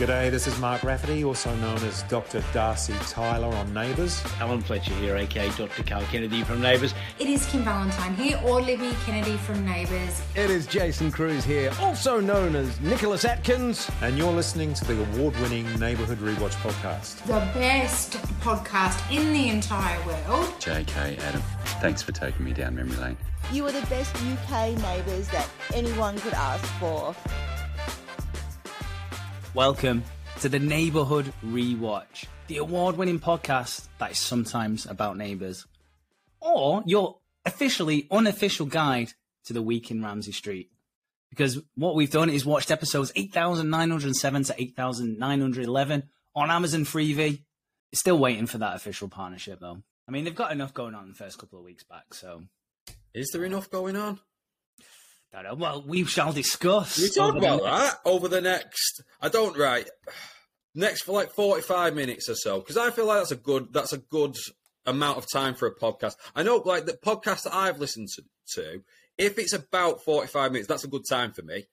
G'day, this is Mark Raffety, also known as Dr. Darcy Tyler on Neighbours. Alan Fletcher here, aka Dr. Carl Kennedy from Neighbours. It is Kym Valentine here, or Libby Kennedy from Neighbours. It is Jason Crewes here, also known as Nicholas Atkins. And you're listening to the award winning Neighbourhood Rewatch podcast. The best podcast in the entire world. JK, Adam, thanks for taking me down memory lane. You are the best UK neighbours that anyone could ask for. Welcome to the Neighborhood Rewatch, the award winning podcast that is sometimes about neighbors, or your officially unofficial guide to the week in Ramsay Street. Because what we've done is watched episodes 8,907 to 8,911 on Amazon Freevee. Still waiting for that official partnership, though. I mean, they've got enough going on the first couple of weeks back, so. Is there enough going on? Don't know. Well, we shall discuss. We talk about that over the next. I don't right. Next for like forty-five minutes or so, because I feel like that's a good. That's a good amount of time for a podcast. I know, like the podcast that I've listened to, to if it's about forty-five minutes, that's a good time for me.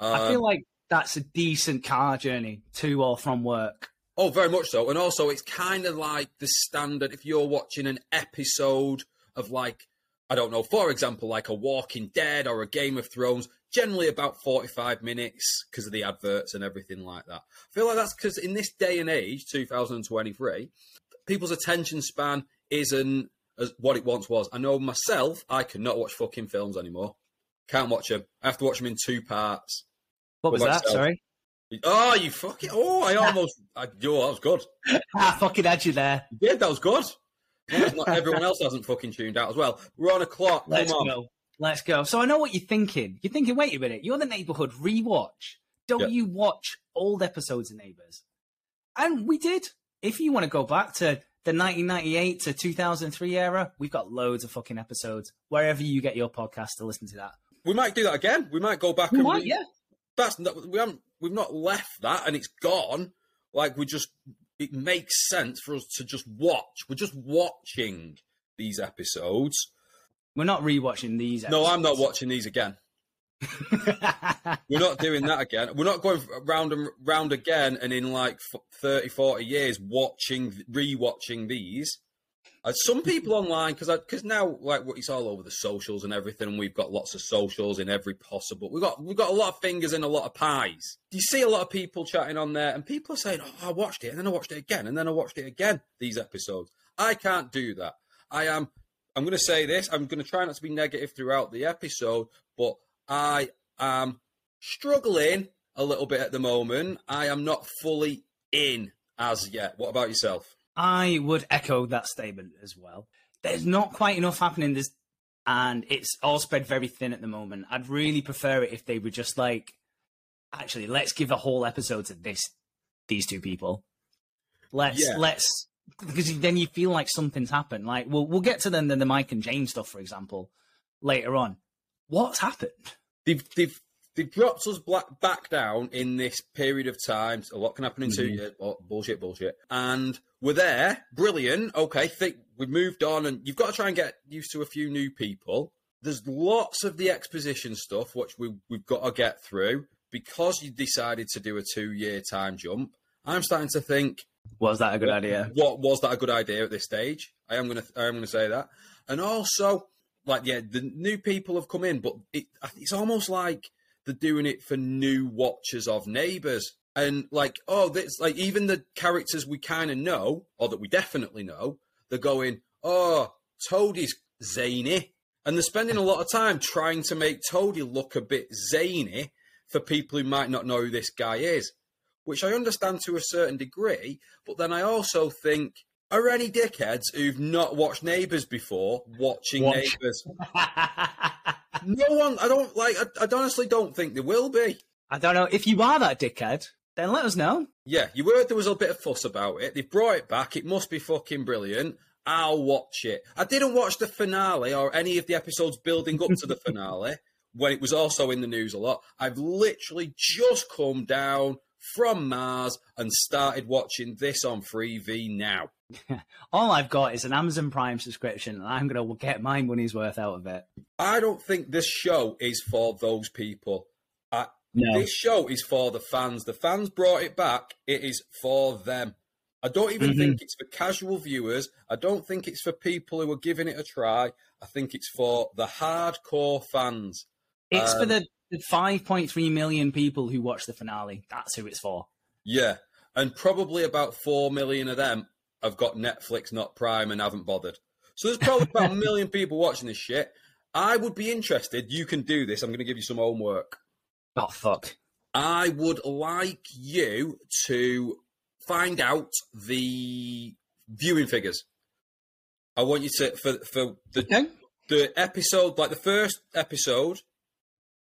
I Um, feel like that's a decent car journey to or from work. Oh, very much so. And also, it's kind of like the standard if you're watching an episode of, like, I don't know, for example, like a Walking Dead or a Game of Thrones, generally about 45 minutes because of the adverts and everything like that. I feel like that's because in this day and age, 2023, people's attention span isn't as what it once was. I know myself, I cannot watch fucking films anymore. Can't watch them. I have to watch them in two parts. What was What that? Sorry. Oh, you fucking. Oh, I almost. I, oh, that was good. Ah, fucking had you there. Yeah, that was good. Not everyone else hasn't fucking tuned out as well. We're on a clock. Let's on. go. Let's go. So I know what you're thinking. You're thinking, wait a minute, you're the neighborhood rewatch. Don't Yeah. you watch old episodes of Neighbours? And we did. If you want to go back to the 1998 to 2003 era, we've got loads of fucking episodes wherever you get your podcast to listen to that. We might do that again. We might go back We and might, re- yeah. That's not, we haven't. We've not left that, and it's gone. Like we just. It makes sense for us to just watch. We're just watching these episodes. We're not rewatching these. No, I'm not watching these again. We're not doing that again. We're not going round and round again and in like f- 30, 40 years watching, rewatching these. Uh, some people online, because because now like it's all over the socials and everything, and we've got lots of socials in every possible. We've got we've got a lot of fingers in a lot of pies. Do you see a lot of people chatting on there, and people are saying, "Oh, I watched it, and then I watched it again, and then I watched it again." These episodes, I can't do that. I am. I'm going to say this. I'm going to try not to be negative throughout the episode, but I am struggling a little bit at the moment. I am not fully in as yet. What about yourself? I would echo that statement as well. There's not quite enough happening this and it's all spread very thin at the moment. I'd really prefer it if they were just like actually let's give a whole episode to this these two people. Let's Yeah. let's because then you feel like something's happened. Like we'll we'll get to the the Mike and Jane stuff, for example, later on. What's happened? They've they've they've dropped us black, back down in this period of time. A lot can happen in two mm-hmm. years. Oh, bullshit, bullshit. And we're there. Brilliant. Okay, think we've moved on, and you've got to try and get used to a few new people. There's lots of the exposition stuff which we we've got to get through because you decided to do a two year time jump. I'm starting to think Was that a good idea? what was that a good idea at this stage? I am gonna I am gonna say that, and also like yeah, the new people have come in, but it, it's almost like they're doing it for new watchers of Neighbours, and like oh, this like even the characters we kind of know or that we definitely know, they're going oh, Toadie's zany, and they're spending a lot of time trying to make Toadie look a bit zany for people who might not know who this guy is which I understand to a certain degree, but then I also think, are any dickheads who've not watched Neighbours before watching Watch. Neighbours? no one, I don't like, I, I honestly don't think there will be. I don't know. If you are that dickhead, then let us know. Yeah, you heard there was a bit of fuss about it. They've brought it back. It must be fucking brilliant. I'll watch it. I didn't watch the finale or any of the episodes building up to the finale when it was also in the news a lot. I've literally just come down from Mars and started watching this on Freevee now. All I've got is an Amazon Prime subscription, and I'm going to get my money's worth out of it. I don't think this show is for those people. I, No. This show is for the fans. The fans brought it back. It is for them. I don't even Mhm. think it's for casual viewers. I don't think it's for people who are giving it a try. I think it's for the hardcore fans. It's for Um, the, the 5.3 million people who watch the finale. That's who it's for. Yeah. And probably about 4 million of them have got Netflix, not Prime, and haven't bothered. So there's probably about a million people watching this shit. I would be interested. You can do this. I'm going to give you some homework. Oh, fuck. I would like you to find out the viewing figures. I want you to for for the Okay. the episode, like the first episode,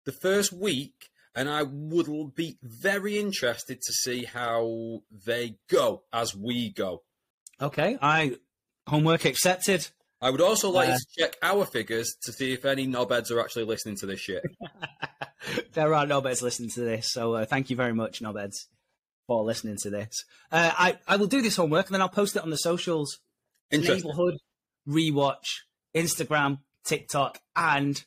the first week, and I would be very interested to see how they go as we go. Okay. I Homework accepted. I would also like Uh, you to check our figures to see if any knobheads are actually listening to this shit. there are knobheads listening to this, so uh, thank you very much, knobheads, for listening to this. Uh, I I will do this homework and then I'll post it on the socials. Neighborhood rewatch, Instagram, TikTok, and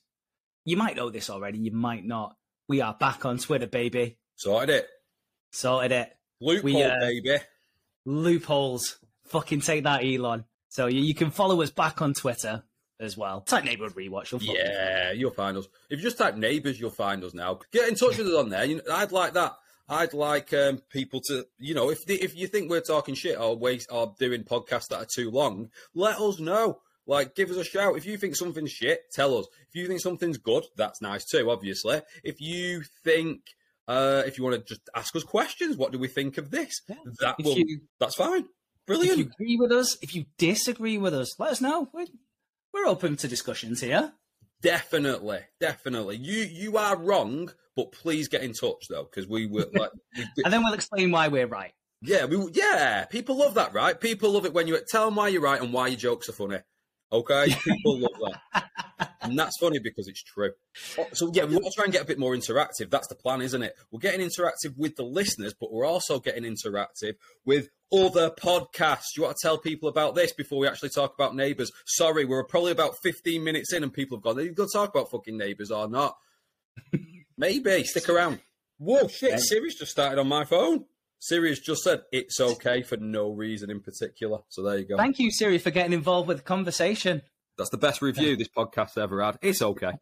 you might know this already. You might not. We are back on Twitter, baby. Sorted it. Sorted it. Loophole, We, uh, baby. Loopholes. Fucking take that, Elon. So you, you can follow us back on Twitter as well. Type neighborhood rewatch. You'll. Yeah, you'll find us. If you just type neighbours, you'll find us now. Get in touch with us on there. You know, I'd like that. I'd like um, people to, you know, if they, if you think we're talking shit or waste or doing podcasts that are too long, let us know. Like, give us a shout. If you think something's shit, tell us. If you think something's good, that's nice too. Obviously, if you think, uh, if you want to just ask us questions, what do we think of this? That If will, you- that's fine. If you agree with us, if you disagree with us, let us know. We're, we're open to discussions here. Definitely, definitely. You you are wrong, but please get in touch though, because we were like, And then we'll explain why we're right. yeah, we yeah. People love that, right? People love it when you tell them why you're right and why your jokes are funny. Okay, people love that, and that's funny because it's true. Oh, So yeah, we want to try and get a bit more interactive. That's the plan, isn't it? We're getting interactive with the listeners, but we're also getting interactive with other podcasts. You want to tell people about this before we actually talk about neighbours? Sorry, we're probably about 15 minutes in, and people have gone. Are you going to talk about fucking neighbours or not? Maybe stick around. Whoa, shit! Siri's just started on my phone. Siri's just said it's okay for no reason in particular. So there you go. Thank you, Siri, for getting involved with the conversation. That's the best review this podcast ever had. It's okay.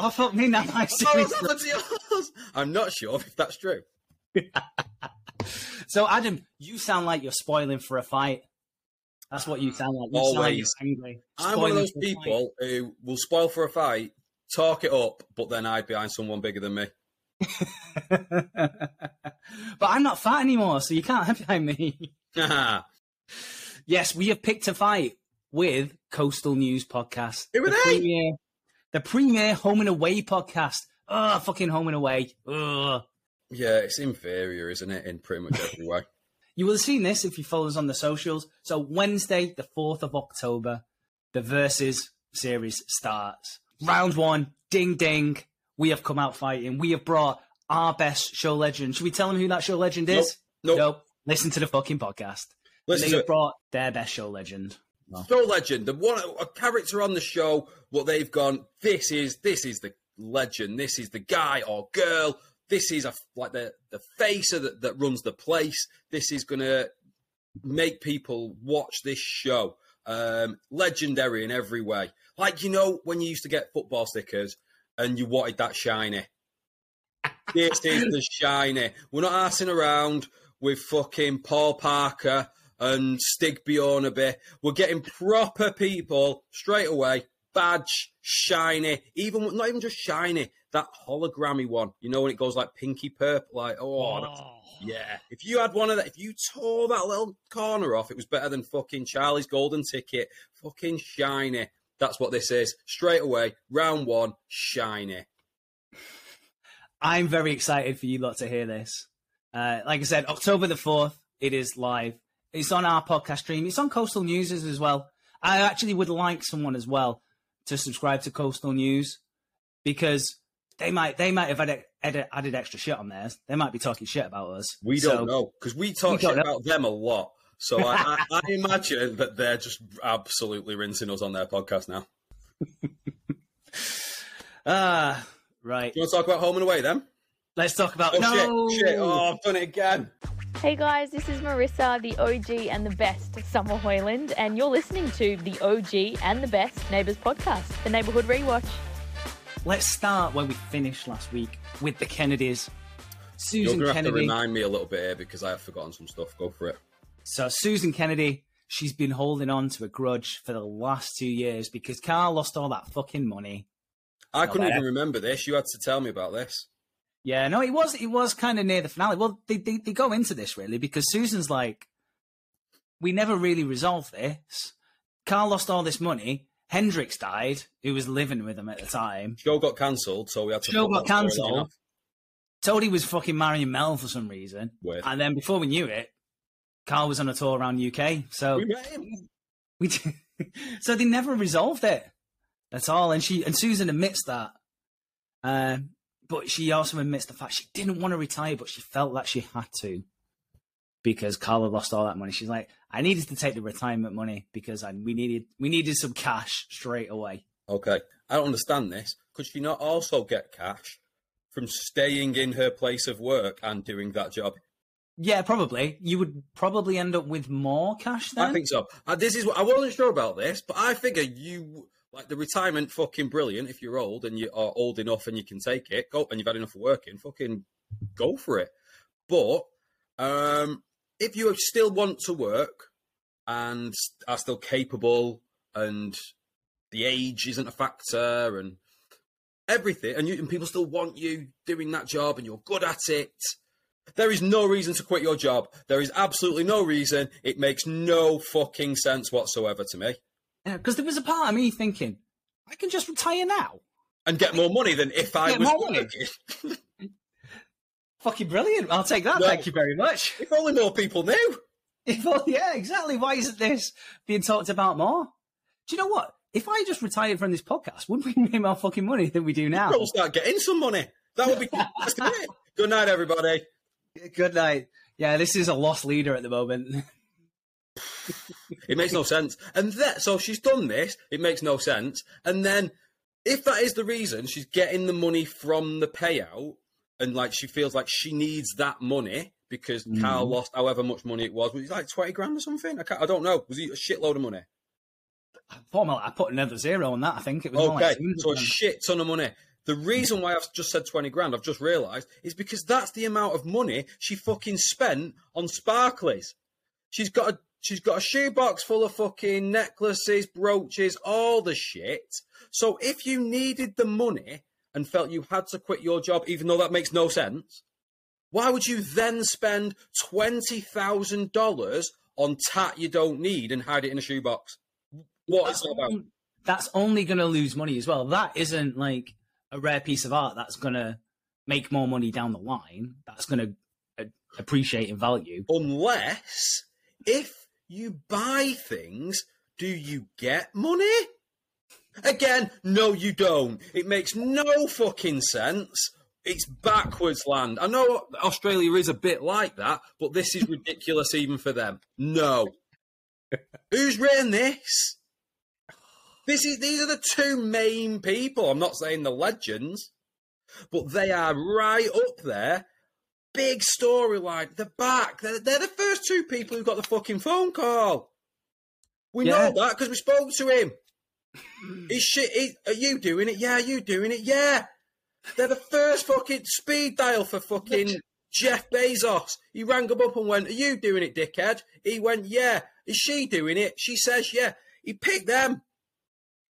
Oh, fuck me now, my oh, Siri. I'm not sure if that's true. So, Adam, you sound like you're spoiling for a fight. That's what you sound like. You sound like Always. angry. I'm one of those for a fight. people who will spoil for a fight, talk it up, but then hide behind someone bigger than me. but I'm not fat anymore, so you can't have behind me. yes, we have picked a fight with Coastal News Podcast. Who are the they? Premier, the premier home and away podcast. Oh, fucking home and away. Ugh. Yeah, it's inferior, isn't it, in pretty much every way. You will have seen this if you follow us on the socials. So Wednesday, the 4th of October, the Versus series starts. Round one, ding ding. We have come out fighting. We have brought our best show legend. Should we tell them who that show legend is? Nope. Nope. Listen to the fucking podcast. Listen they to have it. brought their best show legend. Show legend, the one a character on the show, what they've gone, this is this is the legend, this is the guy or girl, this is a, like the the face of the, that runs the place. This is gonna make people watch this show. Um, legendary in every way. Like you know when you used to get football stickers and you wanted that shiny. this is the shiny. We're not arsing around with fucking Paul Parker and Stig Bjornebye. We're getting proper people straight away. Badge, shiny, even not even just shiny. That hologrammy one, you know, when it goes like pinky purple, like oh, that's- yeah. If you had one of that, if you tore that little corner off, it was better than fucking Charlie's golden ticket. Fucking shiny. That's what this is. Straight away, round one, shiny. I'm very excited for you lot to hear this. Uh, like I said, October the 4th, it is live. It's on our podcast stream. It's on Coastal News as well. I actually would like someone as well to subscribe to Coastal News because they might they might have added, added, added extra shit on theirs. They might be talking shit about us. We So- don't know because we talk We shit know. about them a lot. So I, I, I imagine that they're just absolutely rinsing us on their podcast now. Ah, right. Do you want to talk about home and away then? Let's talk about Oh no. shit! Shit! Oh, I've done it again. Hey guys, this is Marisa, the OG and the best Summer Hoyland, and you're listening to the OG and the best Neighbours podcast, the Neighbourhood Rewatch. Let's start where we finished last week with the Kennedys. Susan You're Susan gonna have to remind me a little bit here because I have forgotten some stuff. Go for it. So Susan Kennedy, she's been holding on to a grudge for the last two years because Carl lost all that fucking money. I Not couldn't bad. even remember this. You had to tell me about this. Yeah, no, it was it was kind of near the finale. Well, they, they they go into this really because Susan's like, we never really resolved this. Carl lost all this money. Hendrix died, who was living with him at the time. Show got cancelled, so we had to. Show got cancelled. Toadie was fucking marrying Mel for some reason, Weird. and then before we knew it, Carl was on a tour around UK. So We met him. we did- so they never resolved it. at all. And she and Susan admits that. Um, but she also admits the fact she didn't want to retire, but she felt that she had to because Carla lost all that money. She's like, I needed to take the retirement money because I, we needed we needed some cash straight away. Okay, I don't understand this. Could she not also get cash from staying in her place of work and doing that job? Yeah, probably. You would probably end up with more cash then. I think so. Uh, this is what I wasn't sure about this, but I figure you like the retirement. Fucking brilliant. If you're old and you are old enough and you can take it, go and you've had enough working. Fucking go for it. But um, if you still want to work and are still capable and the age isn't a factor and everything, and, you, and people still want you doing that job and you're good at it, there is no reason to quit your job. There is absolutely no reason. It makes no fucking sense whatsoever to me. Because there was a part of me thinking, I can just retire now. And get more money than if I Get was more money. working. Fucking brilliant! I'll take that. No. Thank you very much. if only more people knew. If, oh, yeah, exactly. Why isn't this being talked about more? Do you know what? If I just retired from this podcast, wouldn't we make more fucking money than we do now? We'll start getting some money. That would be. Good night, everybody. Good night. Yeah, this is a lost leader at the moment. It makes no sense. And that so she's done this. It makes no sense. And then if that is the reason she's getting the money from the payout, and like she feels like she needs that money because mm. Carl lost however much money it was. Was it like twenty grand or something? I can't, I don't know. Was it a shitload of money? I put another zero on that. I think it was Okay, like so a shit ton of money. The reason why I've just said 20 grand, I've just realised, is because that's the amount of money she fucking spent on sparklies. She's got a she's got a shoebox full of fucking necklaces, brooches, all the shit. So if you needed the money and felt you had to quit your job, even though that makes no sense, why would you then spend twenty thousand dollars on tat you don't need and hide it in a shoebox? What is that about? That's only going to lose money as well. That isn't like a rare piece of art that's going to make more money down the line. That's going to uh, appreciate in value. unless if you buy things, do you get money? Again, no, you don't. It makes no fucking sense. It's backwards land. I know Australia is a bit like that, but this is ridiculous even for them. No. Who's written this? This is these are the two main people. I'm not saying the legends, but they are right up there big storyline. The back. They're, they're the first two people who got the fucking phone call. We Yeah. know that because we spoke to him. Is shit? Is, are you doing it? Yeah, are you doing it? Yeah. They're the first fucking speed dial for fucking Jeff Bezos. He rang him up and went, "Are you doing it, dickhead?" He went, "Yeah." Is she doing it? She says, "Yeah." He picked them.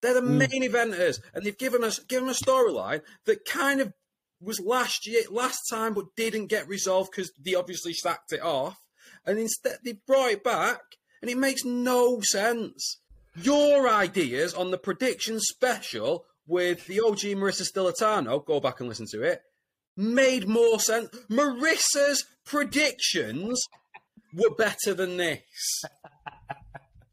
They're the hmm. main eventers, and they've given us given a storyline that kind of was last year, last time, but didn't get resolved because they obviously sacked it off, and instead they brought it back, and it makes no sense. Your ideas on the prediction special with the OG Marisa Stilatano, go back and listen to it, made more sense. Marisa's predictions were better than this.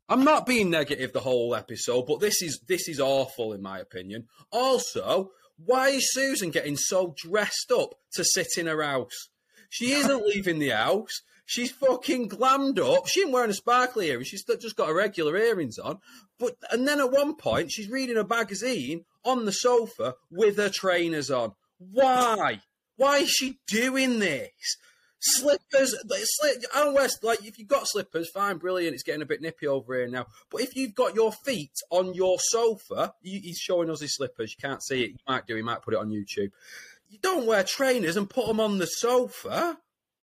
I'm not being negative the whole episode, but this is this is awful in my opinion. Also, why is Susan getting so dressed up to sit in her house? She isn't leaving the house. She's fucking glammed up. She ain't wearing a sparkly earring. She's just got her regular earrings on. But and then at one point, she's reading a magazine on the sofa with her trainers on. Why? Why is she doing this? Slippers, slip, I don't wear like if you've got slippers, fine, brilliant. It's getting a bit nippy over here now. But if you've got your feet on your sofa, you, he's showing us his slippers. You can't see it. You might do. He might put it on YouTube. You don't wear trainers and put them on the sofa.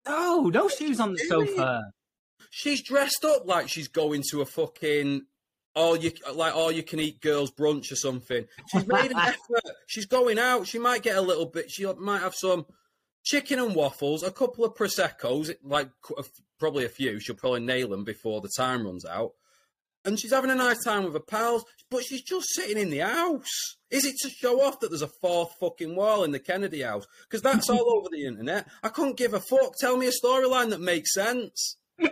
No, no shoes on the Really? sofa. She's dressed up like she's going to a fucking all you like all you can eat girls brunch or something. She's made an effort. She's going out. She might get a little bit. She might have some chicken and waffles, a couple of proseccos, like probably a few. She'll probably nail them before the time runs out. And she's having a nice time with her pals, but she's just sitting in the house. Is it to show off that there's a fourth fucking wall in the Kennedy house? Because that's all over the internet. I couldn't give a fuck. Tell me a storyline that makes sense.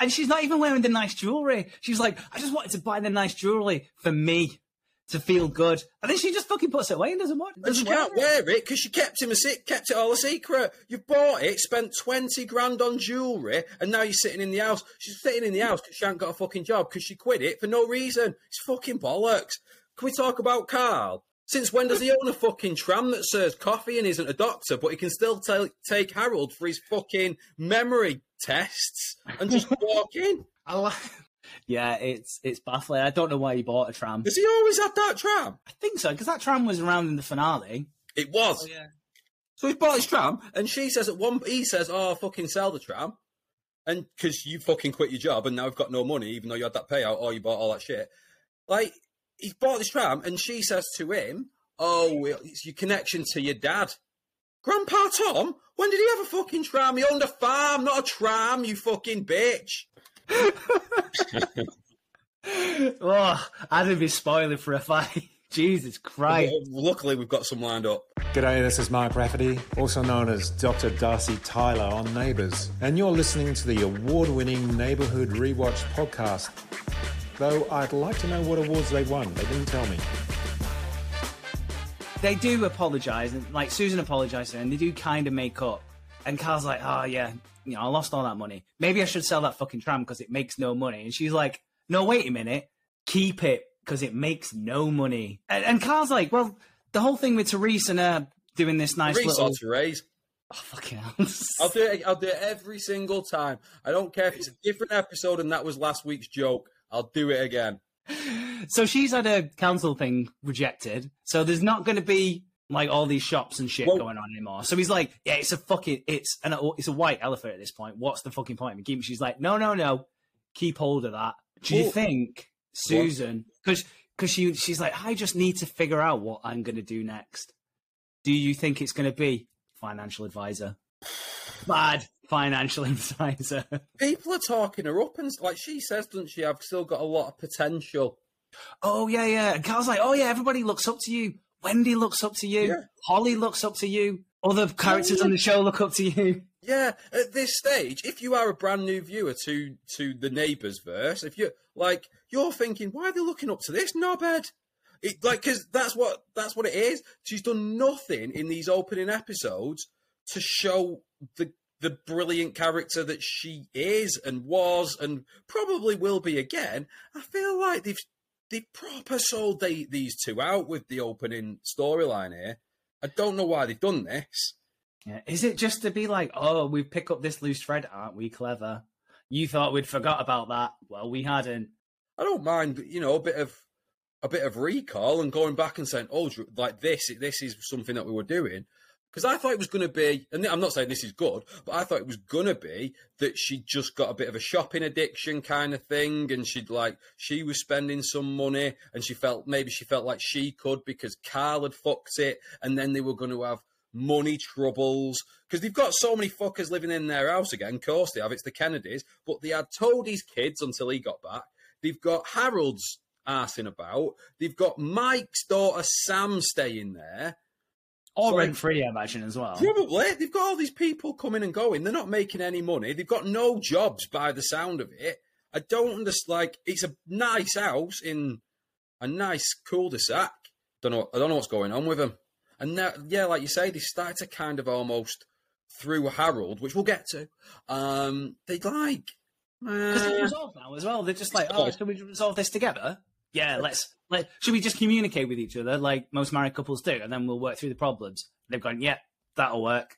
And she's not even wearing the nice jewelry. She's like, I just wanted to buy the nice jewelry for me to feel good. And then she just fucking puts it away and doesn't want it. And she can't wear it because she kept him a se- kept it all a secret. You bought it, spent twenty grand on jewelry, and now you're sitting in the house. She's sitting in the house because she ain't got a fucking job because she quit it for no reason. It's fucking bollocks. Can we talk about Carl? Since when does he own a fucking tram that serves coffee and isn't a doctor, but he can still ta- take Harold for his fucking memory tests and just walk in? I li- yeah, it's it's baffling. I don't know why he bought a tram. Has he always had that tram? I think so because that tram was around in the finale. It was. Oh, so he bought his tram, and she says at one, he says, "Oh, fucking sell the tram," and because you fucking quit your job and now you've got no money, even though you had that payout or you bought all that shit. Like he's bought this tram, and she says to him, "Oh, it's your connection to your dad." Grandpa Tom, when did he have a fucking tram? He owned a farm, not a tram, you fucking bitch. Oh, I'd be spoiling for a fight. Jesus Christ. Luckily, we've got some lined up. G'day, this is Mark Raffety, also known as Dr. Darcy Tyler on Neighbours, and you're listening to the award winning Neighbourhood Rewatch podcast. Though I'd like to know what awards they won, they didn't tell me. They do apologise, and like Susan apologised, and they do kind of make up. And Carl's like, "Oh yeah, you know, I lost all that money. Maybe I should sell that fucking tram because it makes no money." And she's like, "No, wait a minute, keep it because it makes no money." And, and Carl's like, "Well, the whole thing with Therese and her doing this nice Reese little." Therese. Oh, fucking hell. I'll do it. I'll do it every single time. I don't care if it's a different episode and that was last week's joke. I'll do it again. So she's had a council thing rejected. So there's not going to be like all these shops and shit Well- going on anymore. So he's like, yeah, it's a fucking, it's an, it's a white elephant at this point. What's the fucking point? keeping? She's like, no, no, no, keep hold of that. Do you Well- think Susan? Because because she she's like, I just need to figure out what I'm going to do next. Do you think it's going to be financial advisor? Bad financial advisor. People are talking her up, and like she says, doesn't she? I've still got a lot of potential. Oh yeah, yeah. And Carl's like, oh yeah, everybody looks up to you. Wendy looks up to you. Yeah. Holly looks up to you. Other characters on the show look up to you. Yeah, at this stage, if you are a brand new viewer to to the Neighbours verse, if you're like, you're thinking, why are they looking up to this knobhead? It, like, because that's what that's what it is. She's done nothing in these opening episodes to show the the brilliant character that she is and was and probably will be again. I feel like they've they've proper sold they, these two out with the opening storyline here. I don't know why they've done this. Yeah. Is it just to be like, oh, we pick up this loose thread, aren't we clever? You thought we'd forgot about that. Well, we hadn't. I don't mind, you know, a bit of a bit of recall and going back and saying, "Oh, like this, this is something that we were doing." Because I thought it was going to be, and I'm not saying this is good, but I thought it was going to be that she just got a bit of a shopping addiction kind of thing, and she'd like she was spending some money, and she felt maybe she felt like she could because Carl had fucked it, and then they were going to have money troubles because they've got so many fuckers living in their house again. Of course they have. It's the Kennedys, but they had Toadie's kids until he got back. They've got Harold's arsing about. They've got Mike's daughter Sam staying there. Or like, rent free, I imagine, as well. Probably. They've got all these people coming and going. They're not making any money. They've got no jobs by the sound of it. I don't understand. Like, it's a nice house in a nice cul-de-sac. Don't know. I don't know what's going on with them. And now, yeah, like you say, they started to kind of almost through Harold, which we'll get to. Um, they like. Because it's uh, resolved now as well. They're just like, oh, should we resolve this together? Yeah, let's let. Should we just communicate with each other like most married couples do, and then we'll work through the problems? They've gone, yeah, that'll work.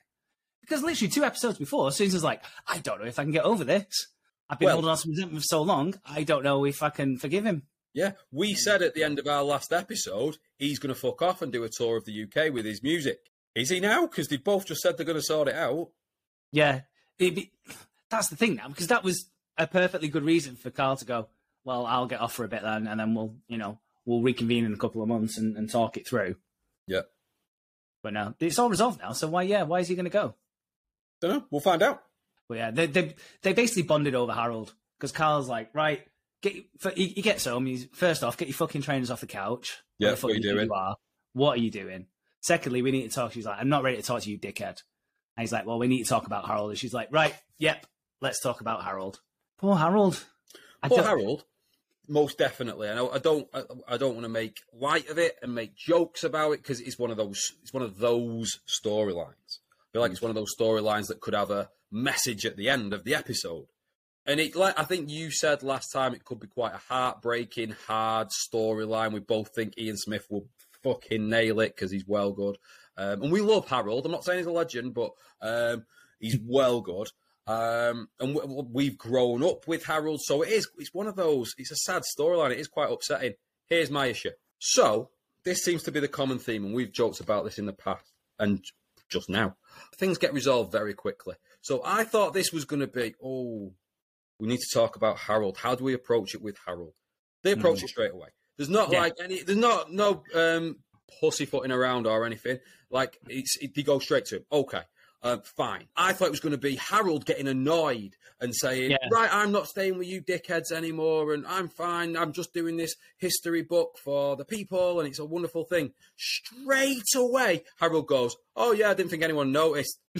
Because literally two episodes before, Susan's like, I don't know if I can get over this. I've been Well- holding on to resentment for so long. I don't know if I can forgive him. Yeah, we said at the end of our last episode he's going to fuck off and do a tour of the UK with his music. Is he now? Because they both just said they're going to sort it out. Yeah, be, that's the thing now because that was a perfectly good reason for Carl to go. Well, I'll get off for a bit then, and then we'll, you know, we'll reconvene in a couple of months and, and talk it through. Yeah, But now it's all resolved now. So why, yeah, why is he going to go? don't know. We'll find out. But yeah, they they they basically bonded over Harold because Carl's like, right, get for, he, he gets home. He's first off, get your fucking trainers off the couch. Yeah, the what are you doing? You are. What are you doing? Secondly, we need to talk. She's like, I'm not ready to talk to you, dickhead. And he's like, well, we need to talk about Harold. And she's like, right, yep, let's talk about Harold. Poor Harold. I Poor Harold, most definitely. I know. I don't. I, I don't want to make light of it and make jokes about it because it's one of those. It's one of those storylines. I feel like it's one of those storylines that could have a message at the end of the episode. And it, like I think you said last time, it could be quite a heartbreaking, hard storyline. We both think Ian Smith will fucking nail it because he's well good, um, and we love Harold. I'm not saying he's a legend, but um, he's well good. Um, and we, we've grown up with Harold, so it is. It's one of those. It's a sad storyline. It is quite upsetting. Here's my issue. So this seems to be the common theme, and we've joked about this in the past and just now. Things get resolved very quickly. So I thought this was going to be. Oh, we need to talk about Harold. How do we approach it with Harold? They approach Mm. it straight away. There's not Yeah. like any. There's not no um, pussyfooting around or anything. Like it's it, they go straight to him. Okay, uh, fine. I thought it was going to be Harold getting annoyed and saying, Yeah. "Right, I'm not staying with you dickheads anymore, and I'm fine. I'm just doing this history book for the people, and it's a wonderful thing." Straight away, Harold goes, "Oh yeah, I didn't think anyone noticed."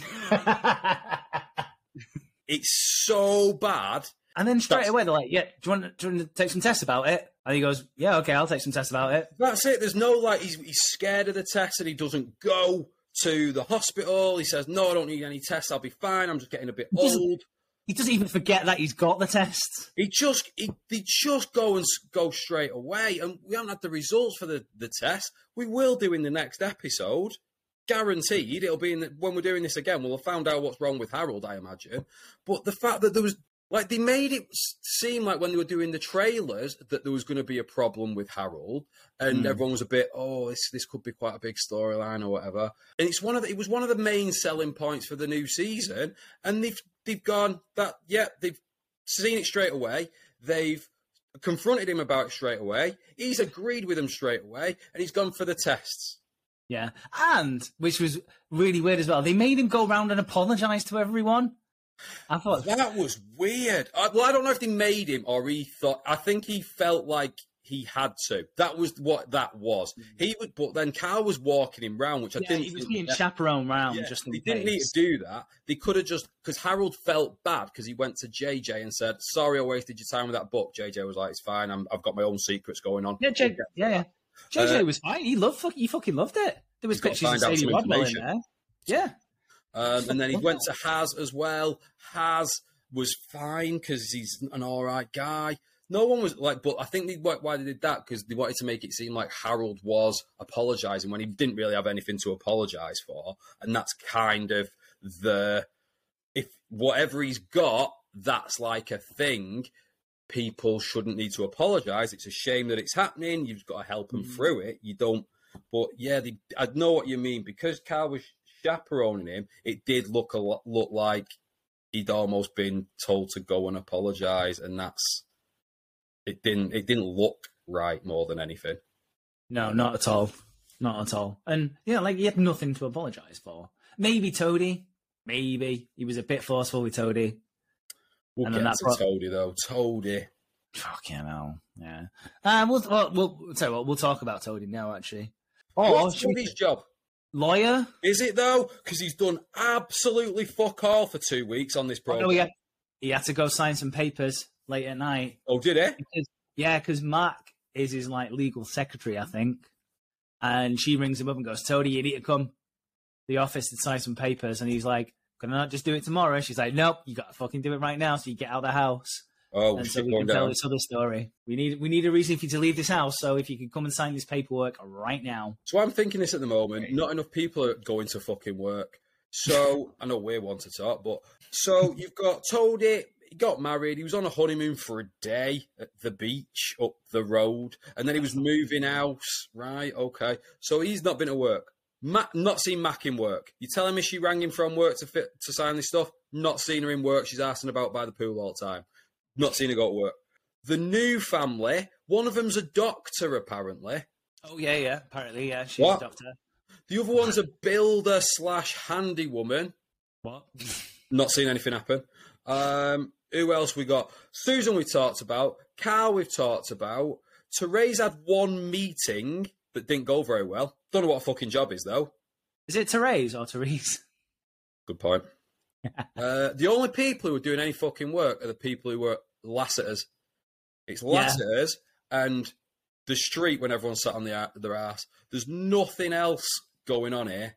It's so bad. and then straight That's- away they're like, yeah, do you, want, do you want to take some tests about it? And he goes, yeah, okay, I'll take some tests about it. That's it. There's no like he's he's scared of the test and he doesn't go to the hospital. He says, "No, I don't need any tests. I'll be fine. I'm just getting a bit doesn't- old." He doesn't even forget that he's got the tests. He just he, they just go and go straight away, and we haven't had the results for the the test. We will do in the next episode, guaranteed. It'll be in the, when we're doing this again. We'll have found out what's wrong with Harold, I imagine. But the fact that there was like they made it seem like when they were doing the trailers that there was going to be a problem with Harold, and Mm. everyone was a bit, oh, this this could be quite a big storyline or whatever. And it's one of the, it was one of the main selling points for the new season, and they've they've gone that yeah they've seen it straight away. They've confronted him about it straight away. He's agreed with them straight away, and he's gone for the tests. Yeah. And, which was really weird as well, they made him go around and apologise to everyone. I thought, That was weird. I, well, I don't know if they made him or he thought. I think he felt like he had to. That was what that was. He would, but then Carl was walking him round, which I yeah, didn't. he was being chaperoned round Yeah, just in they case. didn't need to do that. They could have just because Harold felt bad because he went to JJ and said, "Sorry, I wasted your time with that book." JJ was like, "It's fine. I'm, I've got my own secrets going on." Yeah, J- yeah, yeah. JJ Uh, was fine. He loved, he fucking loved it. There was He's got to pictures of Sadie in there. Yeah. Um, and then he went to Haz as well. Haz was fine because he's an all right guy. No one was like, but I think they, why why they did that because they wanted to make it seem like Harold was apologising when he didn't really have anything to apologise for, and that's kind of the if whatever he's got, that's like a thing. People shouldn't need to apologise. It's a shame that it's happening. You've got to help him through it. You don't. But yeah, they, I know what you mean because Carl was chaperoning him. It did look a lot look like he'd almost been told to go and apologise, and that's it. Didn't it didn't look right more than anything. No, not at all. Not at all. And, yeah, like, he had nothing to apologise for. Maybe Toadie. Maybe. He was a bit forceful with Toadie. We'll And get to pro- Toadie though. Toadie. Fucking hell. Yeah. Uh, we'll, well, we'll, we'll tell you what, we'll talk about Toadie now, actually. Oh, What's should we- Toadie's job? Lawyer? Is it though? Because he's done absolutely fuck all for two weeks on this Oh, no, he had, he had to go sign some papers late at night. Oh, did he? Because, yeah, because Mark is his like legal secretary, I think. And she rings him up and goes, Toady, you need to come to the office to sign some papers. And he's like, Can I not just do it tomorrow? She's like, Nope, you got to fucking do it right now. So you get out of the house. Oh, we and so we can tell this other story. We need we need a reason for you to leave this house. So if you can come and sign this paperwork right now. So I'm thinking this at the moment. Not enough people are going to fucking work. So I know we want to talk, but so you've got told it. He got married. He was on a honeymoon for a day at the beach up the road, and then he was moving house. Right? Okay. So he's not been to work. Ma- not seen Mac in work. You telling me she rang him from work to fit to sign this stuff? Not seen her in work. She's asking about by the pool all the time. Not seen her go to work. The new family. One of them's a doctor, apparently. Oh yeah, yeah. Apparently, yeah. She's What? a doctor. The other one's a builder slash handy woman. What? Not seen anything happen. Um, who else we got? Susan we talked about. Carl we've talked about. Therese had one meeting that didn't go very well. Don't know what a fucking job is though. Is it Therese or Therese? Good point. Uh, the only people who are doing any fucking work are the people who were Lassiters. It's Yeah. Lassiters and the street when everyone's sat on the, their ass. There's nothing else going on here.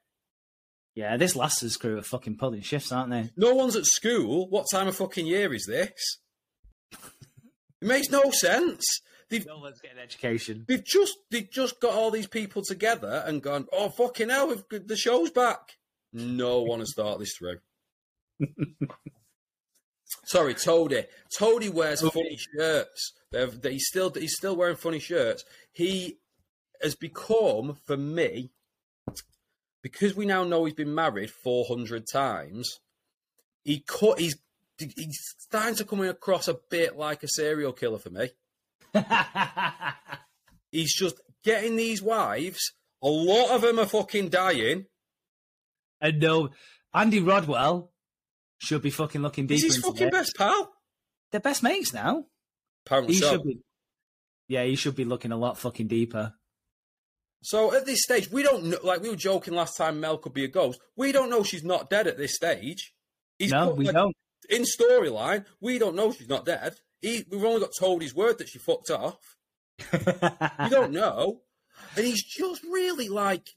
Yeah, this Lassiter's crew are fucking pulling shifts, aren't they? No one's at school. What time of fucking year is this? It makes no sense. They've No one's getting education. they've just they've just got all these people together and gone, oh fucking hell, we've, the show's back. No one has thought this through. Sorry, Toadie. Toadie wears funny shirts. They've, they, he's still he's still wearing funny shirts. He has become for me because we now know he's been married four hundred times. He cut. He's he's starting to come across a bit like a serial killer for me. He's just getting these wives. A lot of them are fucking dying. and no, Andy Rodwell should be fucking looking deeper He's his fucking it. best pal. They're best mates now. Apparently He so. should be. Yeah, he should be looking a lot fucking deeper. So at this stage, we don't know. Like we were joking last time, Mel could be a ghost. We don't know she's not dead at this stage. He's no, put, we like, don't. In storyline, we don't know she's not dead. He, we've only got told his word that she fucked off. We don't know, and he's just really like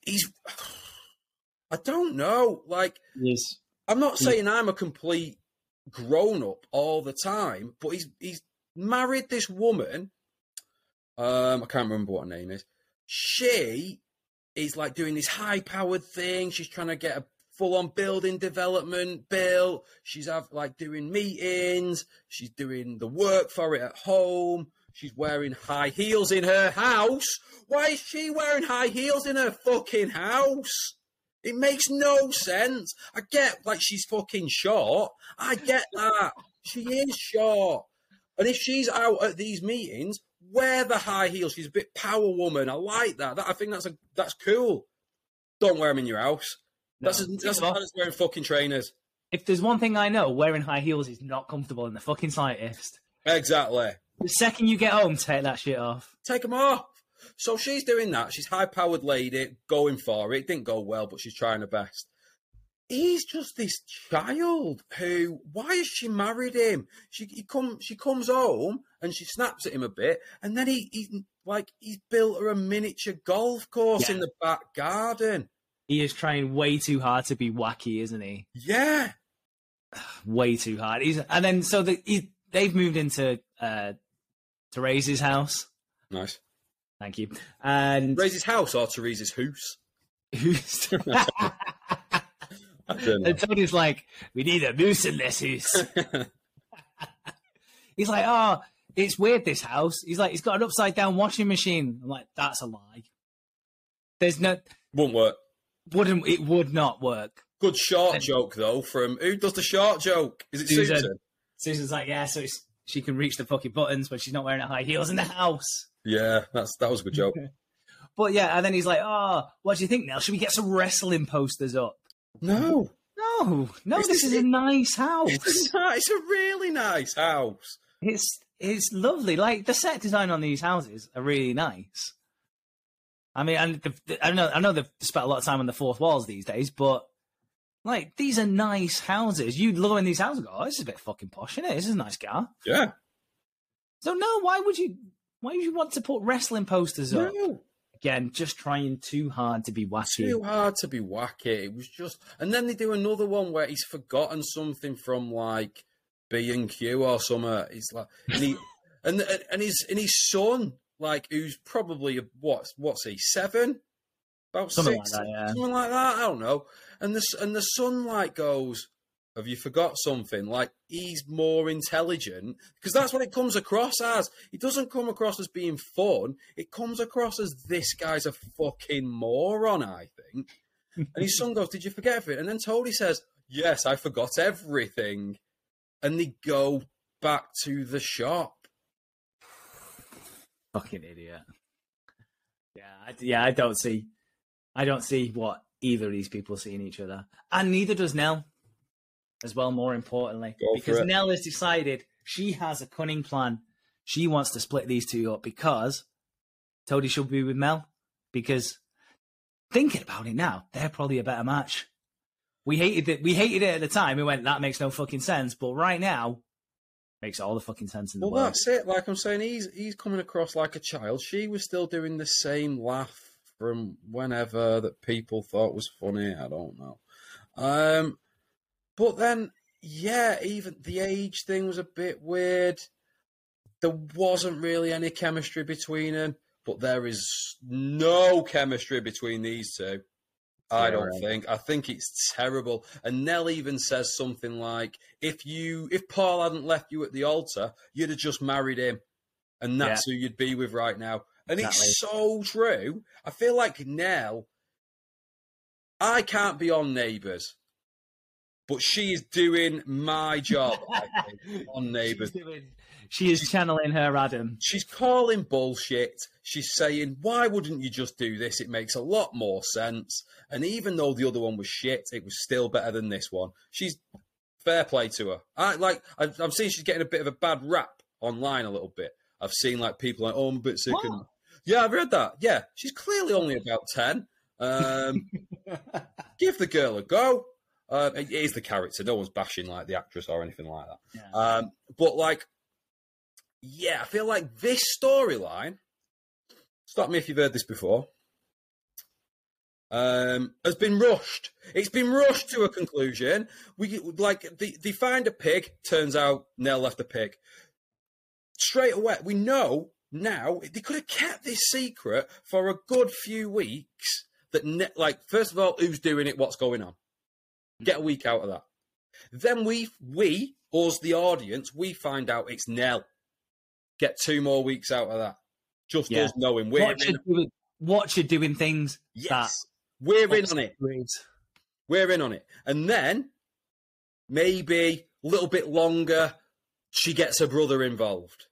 he's. I don't know. Like Yes. I'm not saying I'm a complete grown up all the time, but he's he's married this woman. Um, I can't remember what her name is. She is like doing this high powered thing. She's trying to get a full on building development built. She's have like doing meetings. She's doing the work for it at home. She's wearing high heels in her house. Why is she wearing high heels in her fucking house? It makes no sense. I get like she's fucking short. I get that. She is short. And if she's out at these meetings, wear the high heels. She's a bit power woman. I like that. that I think that's a that's cool. Don't wear them in your house. That's as, that's as bad as wearing fucking trainers. If there's one thing I know, wearing high heels is not comfortable in the fucking slightest. Exactly. The second you get home, take that shit off. Take them off. So she's doing that. She's high powered lady, going for it. It didn't go well, but she's trying her best. He's just this child who. Why has she married him? She he come she comes home and she snaps at him a bit, and then he he like he's built her a miniature golf course Yeah. in the back garden. He is trying way too hard to be wacky, isn't he? Yeah, Way too hard. He's and then so the, he, they've moved into uh, Therese's house. nice. Thank you. And Raises house or Teresa's house. who's I don't know. and Tony's like, we need a moose in this house. He's like, oh, it's weird this house. He's like, it's got an upside down washing machine. I'm like, that's a lie. There's no Won't work. wouldn't it would not work. Good short joke though. From who does the short joke? Is it Susan. Susan? Susan's like, yeah, so it's, she can reach the fucking buttons, but she's not wearing her high heels in the house. Yeah, that's that was a good joke. But yeah, and then he's like, oh, what do you think, Nell? Should we get some wrestling posters up? No, No, no, Is this this is a nice house. it's a it's a really nice house. It's it's lovely. Like the set design on these houses are really nice. I mean, and the, the- I know I know they've spent a lot of time on the fourth walls these days, but like these are nice houses. You look in these houses, and go, oh, this is a bit fucking posh, isn't it? This is a nice car. Yeah. So no, why would you? Why would you want to put wrestling posters up? Again, just trying too hard to be wacky. too hard to be wacky. It was just, and then they do another one where he's forgotten something from like B and Q or something. He's like, and he, and and his and his son, like, who's probably what what's he seven, about Something six, like that, yeah. something like that. I don't know. And the and the son like goes, "Have you forgot something?" Like he's more intelligent because that's what it comes across as. It doesn't come across as being fun. It comes across as this guy's a fucking moron. I think. And his son goes, "Did you forget everything?" And then Tony says, "Yes, I forgot everything." And they go back to the shop. Fucking idiot. Yeah, I, yeah. I don't see. I don't see what either of these people see in each other, and neither does Nell. As well, more importantly, Go because. Nell has decided she has a cunning plan. She wants to split these two up because Toadie should be with Mel. Because thinking about it now, they're probably a better match. We hated it. We hated it at the time. We went, that makes no fucking sense. But right now, makes all the fucking sense in the Well, world. that's it. Like I'm saying, he's he's coming across like a child. She was still doing the same laugh from whenever that people thought was funny. I don't know. Um, but then, yeah, even the age thing was a bit weird. There wasn't really any chemistry between them, but there is no chemistry between these two. I don't think. I think it's terrible. And Nell even says something like, "If you, if Paul hadn't left you at the altar, you'd have just married him, and that's who you'd be with right now." And Exactly. it's so true. I feel like Nell. I can't be on Neighbours, but she is doing my job I think, on Neighbours. Doing- She is channeling her Adam. She's calling bullshit. She's saying, why wouldn't you just do this? It makes a lot more sense. And even though the other one was shit, it was still better than this one. She's fair play to her. I like. I've, I've seen she's getting a bit of a bad rap online a little bit. I've seen like people like, oh, I'm a bit sick. And... Yeah, I've read that. Yeah, she's clearly only about ten. Um, give the girl a go. Uh, it is the character. No one's bashing like the actress or anything like that. Um, but like, yeah, I feel like this storyline. Stop me if you've heard this before. Um, has been rushed. It's been rushed to a conclusion. We like they, they find a pig. Turns out Nell left the pig. Straight away, we know now they could have kept this secret for a good few weeks. That ne- like first of all, who's doing it? What's going on? Get a week out of that. Then we we us the audience we find out it's Nell. Get two more weeks out of that. Just Yeah. us knowing we're Watch in. doing, watch her doing things Yes, we're in on it. We're in on it. And then maybe a little bit longer, she gets her brother involved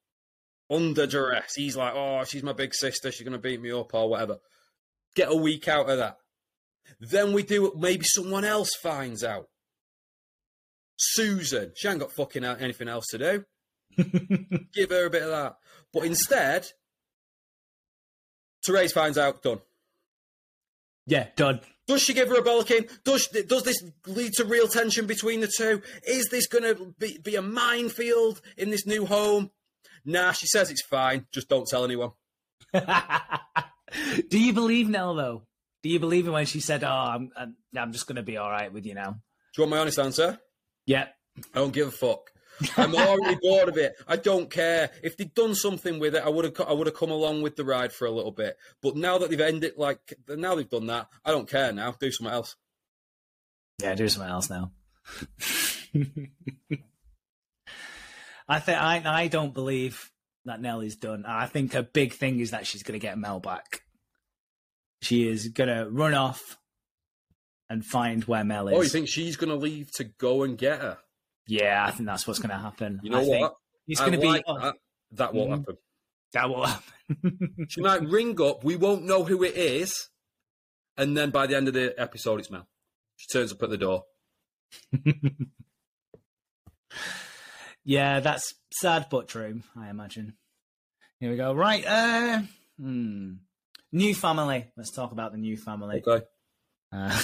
under duress. He's like, "Oh, she's my big sister. She's gonna beat me up or whatever." Get a week out of that. Then we do it. Maybe someone else finds out. Susan, she ain't got fucking anything else to do. Give her a bit of that. But instead, Therese finds out. Done. Yeah, done. Does she give her a bollocking? Does does this lead to real tension between the two? Is this going to be, be a minefield in this new home? Nah, she says it's fine. Just don't tell anyone. Do you believe Nell though? Do you believe her when she said, "Oh, I'm I'm, I'm just going to be all right with you now"? Do you want my honest answer? Yeah. I don't give a fuck. I'm already bored of it. I don't care if they'd done something with it. I would have. I would have come along with the ride for a little bit. But now that they've ended, like now they've done that, I don't care now. Do something else. Yeah, do something else now. I think I I don't believe that Nell is done. I think a big thing is that she's going to get Mel back. She is going to run off and find where Mel is. Oh, you think she's going to leave to go and get her? Yeah, I think that's what's going to happen. You know I think what? Going to like be. that. That won't Mhm. happen. That will happen. She might ring up. We won't know who it is, and then by the end of the episode, it's Mel. She turns up at the door. yeah, that's sad but true. I imagine. Here we go. Right. Uh, hmm. New family. Let's talk about the new family. Okay. Uh,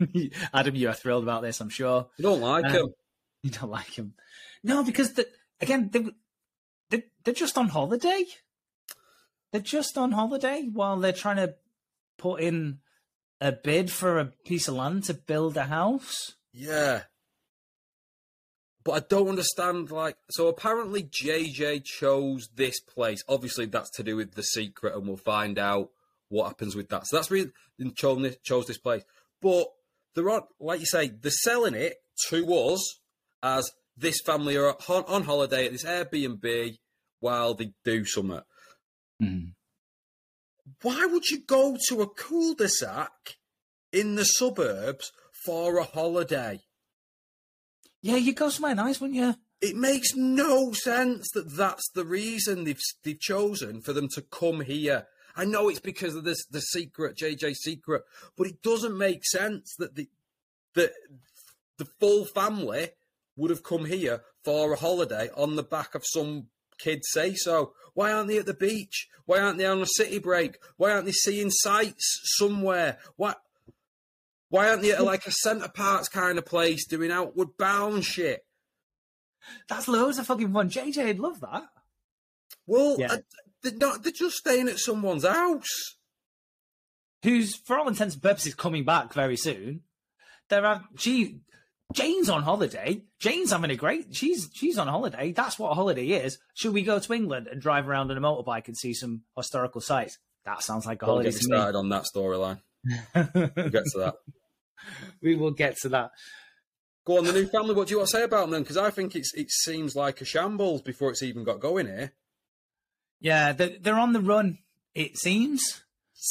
Adam, you are thrilled about this, I'm sure. You don't like Um, him. You don't like him. No, because the, again, they, they, they're just on holiday. They're just on holiday while they're trying to put in a bid for a piece of land to build a house. Yeah. but I don't understand. Like, so apparently JJ chose this place. Obviously, that's to do with the secret, and we'll find out what happens with that. So that's really chose this, chose this place. But they're like you say, they're selling it to us as this family are on, on holiday at this Airbnb while they do something. Mm. Why would you go to a cul-de-sac in the suburbs for a holiday? Yeah, you go somewhere nice, wouldn't you? It makes no sense that that's the reason they've they've chosen for them to come here. I know it's because of this the secret JJ secret, but it doesn't make sense that the the the full family would have come here for a holiday on the back of some kid say so. Why aren't they at the beach? Why aren't they on a city break? Why aren't they seeing sights somewhere? Why why aren't they at like a Center Parcs kind of place doing outward bound shit? That's loads of fucking fun. JJ'd love that. Well, Yeah. They're not. They're just staying at someone's house. Who's, for all intents and purposes, coming back very soon. There are she. Jane's on holiday. Jane's having a great. She's she's on holiday. That's what a holiday is. Should we go to England and drive around on a motorbike and see some historical sites? That sounds like a Don't holiday get me to me. started on that storyline. We'll get to that. we will get to that. Go on, the new family. What do you want to say about them then? Because I think it's it seems like a shambles before it's even got going here. Yeah, they're, they're on the run. It seems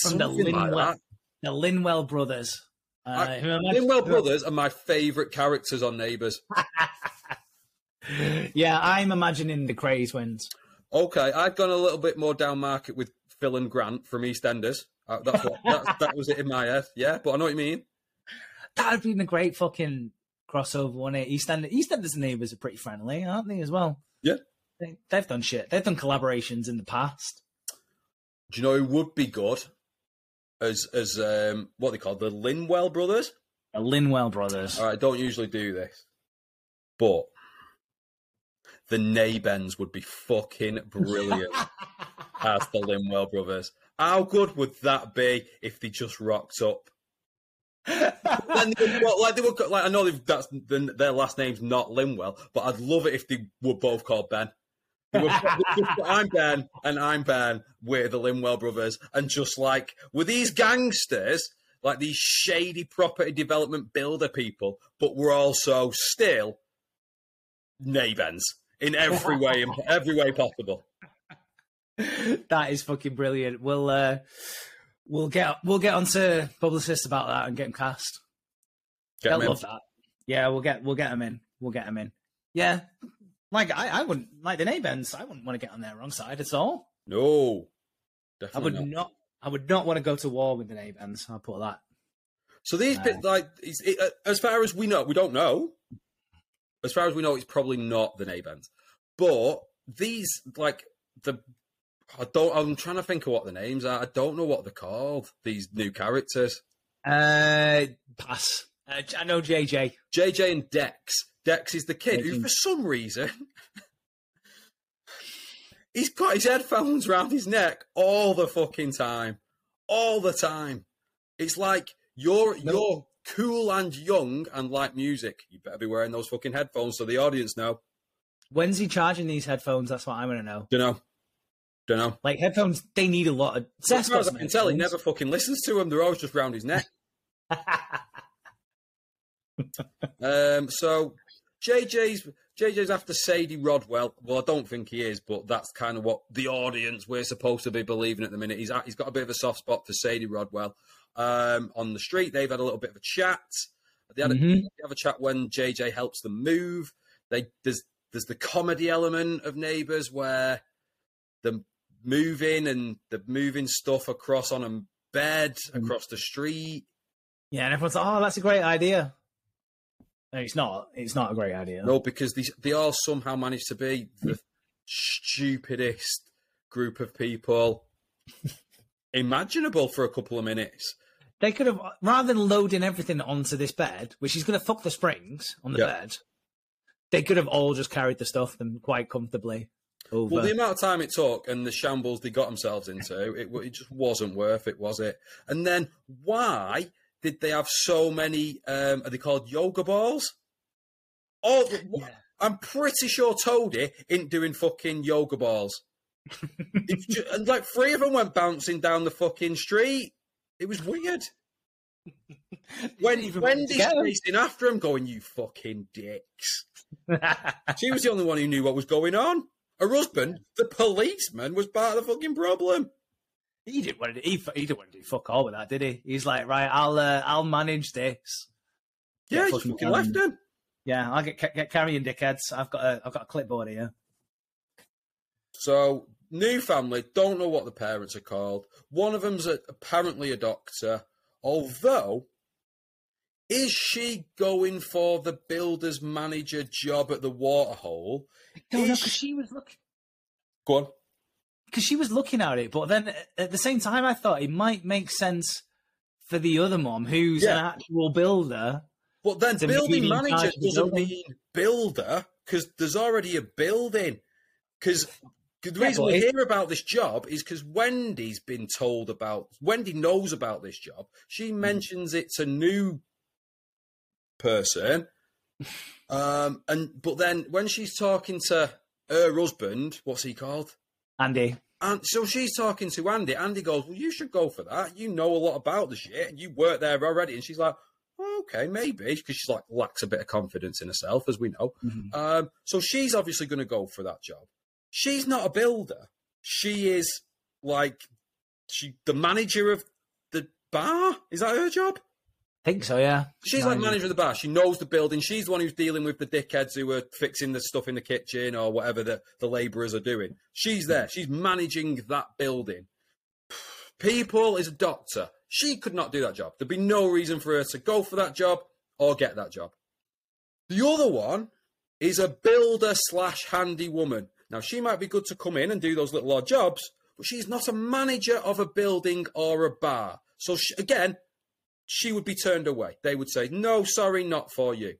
from the Something like Linwell, that. the Linwell brothers. Uh, I- who am I- Linwell brothers are my favourite characters on Neighbours. Yeah, I'm imagining the Kray twins. Okay, I've gone a little bit more down market with Phil and Grant from EastEnders. Uh, that's what that, that was it in my head. Yeah, but I know what you mean. That would be a great fucking crossover, wouldn't it? EastEnders, EastEnders and neighbours are pretty friendly, aren't they, as well? Yeah. They, they've done shit. They've done collaborations in the past. Do you know who would be good as as um what they call the Linwell brothers? The Linwell brothers. All right, I don't usually do this, but the Nabens would be fucking brilliant as the Linwell brothers. How good would that be if they just rocked up? then they would, like they would, like I know they've, that's the, their last name's not Linwell, but I'd love it if they were both called Ben. I'm Ben and I'm Ben. We're the Linwell brothers, and just like with these gangsters, like these shady property development builder people, but we're also still Nabens in every way, in every way possible. that is fucking brilliant. We'll uh, we'll get we'll get onto publicists about that and get them cast. Get They'll in. love that. Yeah, we'll get we'll get them in. We'll get them in. Yeah, like I, I wouldn't like the Nabens. I wouldn't want to get on their wrong side at all. No, I would not. not. I would not want to go to war with the Nabens. I'll put that. So these No. bit like it, uh, as far as we know, we don't know. As far as we know, it's probably not the Nabens, but these like the. I don't. I'm trying to think of what the names are. I don't know what they're called. These new characters, Uh, pass. Uh, I know JJ. JJ and Dex. Dex is the kid who, for some reason, he's got his headphones round his neck all the fucking time, all the time. It's like you're No. you're cool and young and like music. You better be wearing those fucking headphones so the audience know. When's he charging these headphones? That's what I want to know. Don't know. Don't know. Like headphones, they need a lot of. As far as I can tell, he never fucking listens to them. They're always just round his neck. Um, so JJ's JJ's after Sadie Rodwell. Well, I don't think he is, but that's kind of what the audience we're supposed to be believing at the minute. He's he's got a bit of a soft spot for Sadie Rodwell. Um, on the street, they've had a little bit of a chat. They had a, Mhm. they have a chat when JJ helps them move. They there's there's the comedy element of Neighbours where the moving and the moving stuff across on a bed across the street. Yeah, and everyone's like, "Oh, that's a great idea." No, it's not. It's not a great idea. No, because they they all somehow managed to be the stupidest group of people imaginable for a couple of minutes. They could have, rather than loading everything onto this bed, which is going to fuck the springs on the Yeah. bed, they could have all just carried the stuff them quite comfortably over. Well, the amount of time it took and the shambles they got themselves into, it, it just wasn't worth it, was it? And then why did they have so many? Um, are they called yoga balls? Oh, Yeah. I'm pretty sure Toadie ain't doing fucking yoga balls. It's ju- and like three of them went bouncing down the fucking street. It was weird. When Wendy's chasing after him, going, "You fucking dicks." She was the only one who knew what was going on. Her husband, the policeman, was part of the fucking problem. He didn't want to. He, he didn't want to do fuck all with that, did he? He's like, right, I'll uh, I'll manage this. Yeah, he fucking fucking left him. Yeah, I'll get, get carrying dickheads. I've got a I've got a clipboard here. So, new family, don't know what the parents are called. One of them's a, apparently a doctor, although, is she going for the builder's manager job at the waterhole? No, no, Is because she was looking. Go on. Because she was looking at it, but then at the same time, I thought it might make sense for the other mom, who's an actual builder. But then building manager charge of the doesn't mean builder because there's already a building. Because the Yeah, reason we hear about this job is because Wendy's been told about. Wendy knows about this job. She Hmm. mentions it's a new person, um, and but then when she's talking to her husband, what's he called? Andy, And so she's talking to Andy. Andy goes, Well, you should go for that. You know a lot about the shit. and You work there already. And she's like, "Oh, Okay, maybe. Because she's like, lacks a bit of confidence in herself, as we know. Um, so she's obviously going to go for that job. She's not a builder. She is like, she the manager of the bar. Is that her job? Think so, yeah. She's like manager of the bar. She knows the building. She's the one who's dealing with the dickheads who are fixing the stuff in the kitchen or whatever the, the labourers are doing. She's there. She's managing that building. People is a doctor. She could not do that job. There'd be no reason for her to go for that job or get that job. The other one is a builder slash handy woman. Now, she might be good to come in and do those little odd jobs, but she's not a manager of a building or a bar. So, she, again, she would be turned away. They would say, no, sorry, not for you.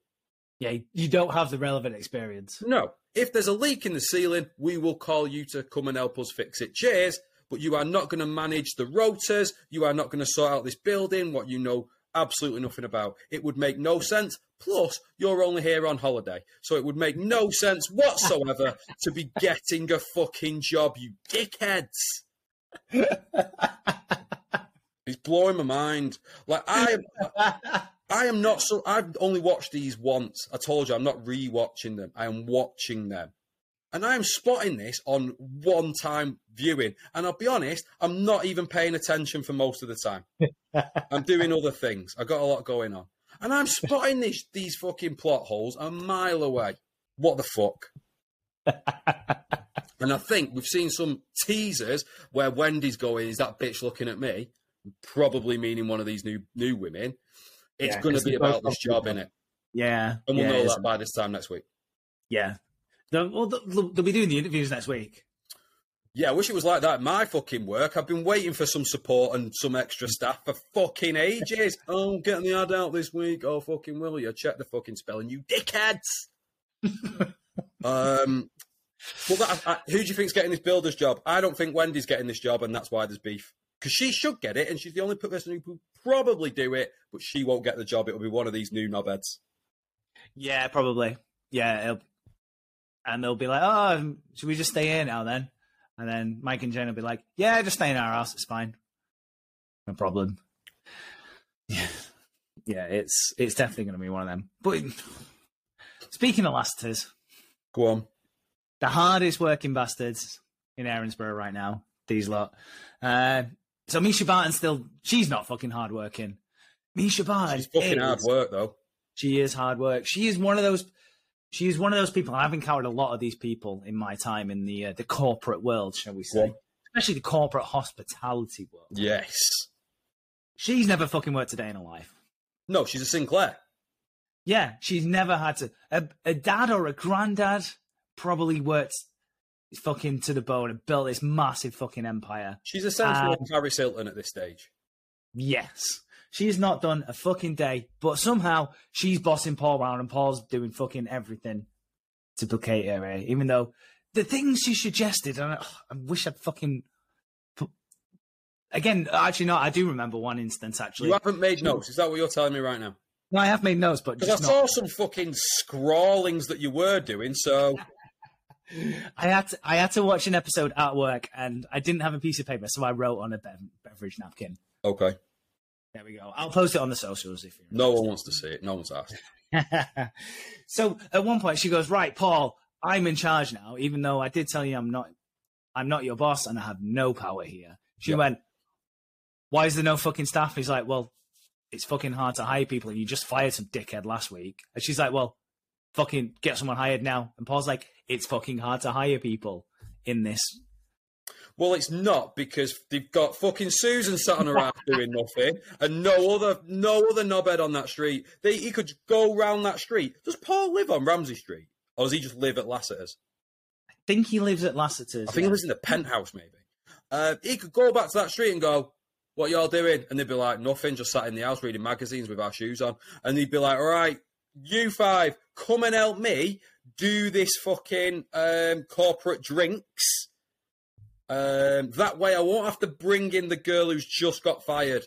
Yeah, you don't have the relevant experience. No. If there's a leak in the ceiling, we will call you to come and help us fix it. Cheers. But you are not going to manage the rotors. You are not going to sort out this building, what you know absolutely nothing about. It would make no sense. Plus, you're only here on holiday. So it would make no sense whatsoever to be getting a fucking job, you dickheads. It's blowing my mind. Like I am, I am not so. I've only watched these once. I told you I'm not re-watching them. I am watching them, and I am spotting this on one-time viewing. And I'll be honest, I'm not even paying attention for most of the time. I'm doing other things. I got a lot going on, and I'm spotting these these fucking plot holes a mile away. What the fuck? and I think we've seen some teasers where Wendy's going, "Is that bitch looking at me?" Probably meaning one of these new new women. It's Yeah, going to be about this job, in it, Yeah. and we'll yeah, know that by this time next week. Yeah. They'll, well, they'll, they'll be doing the interviews next week. Yeah, I wish it was like that my fucking work. I've been waiting for some support and some extra staff for fucking ages. oh, I'm getting the ad out this week. Oh, fucking will you? Check the fucking spelling, you dickheads. um, well, that, I, who do you think's getting this builder's job? I don't think Wendy's getting this job, and that's why there's beef. Because she should get it, and she's the only person who could probably do it, but she won't get the job. It'll be one of these new knobheads. Yeah, probably. Yeah. It'll, and they'll be like, oh, should we just stay here now then? And then Mike and Jane will be like, yeah, just stay in our house. It's fine. No problem. Yeah. Yeah, it's it's definitely going to be one of them. But speaking of Lassiters, Go on. the hardest working bastards in Erinsborough right now, these lot. Uh, so Mischa Barton still, she's not fucking hard working. Mischa Barton She's fucking is, hard work, though. She is hard work. She is one of those. She is one of those people. I've encountered a lot of these people in my time in the uh, the corporate world, shall we say, Yeah. especially the corporate hospitality world. Yes. She's never fucking worked a day in her life. No, she's a Sinclair. Yeah, she's never had to. A, a dad or a granddad probably worked fucking to the bone and built this massive fucking empire. She's essentially Um, Paris Hilton at this stage. Yes. She's not done a fucking day, but somehow she's bossing Paul around and Paul's doing fucking everything to placate her, eh? even though the things she suggested, and I, I wish I'd fucking. Put... Again, actually, no, I do remember one instance actually. You haven't made notes. Is that what you're telling me right now? No, I have made notes, but Because I saw not. some fucking scrawlings that you were doing. So I had to, I had to watch an episode at work, and I didn't have a piece of paper, so I wrote on a bev- beverage napkin. okay, There we go. I'll post it on the socials if you're. no one wants to see it. No one's asked. so at one point she goes, "Right, Paul, I'm in charge now, even though I did tell you I'm not. I'm not your boss, and I have no power here." She Yeah. went, "Why is there no fucking staff?" He's like, "Well, it's fucking hard to hire people, and you just fired some dickhead last week." And she's like, "Well, fucking get someone hired now." And Paul's like, "It's fucking hard to hire people in this." Well, it's not because they've got fucking Susan sat on her ass doing nothing, and no other no other knobhead on that street. They, he could go round that street. Does Paul live on Ramsay Street, or does he just live at Lassiter's? I think he lives at Lassiter's. I think yeah. he lives in the penthouse, maybe. Uh, he could go back to that street and go, "What y'all doing?" And they'd be like, "Nothing, just sat in the house reading magazines with our shoes on." And he'd be like, "All right, you five, come and help me do this fucking um, corporate drinks." Um, that way, I won't have to bring in the girl who's just got fired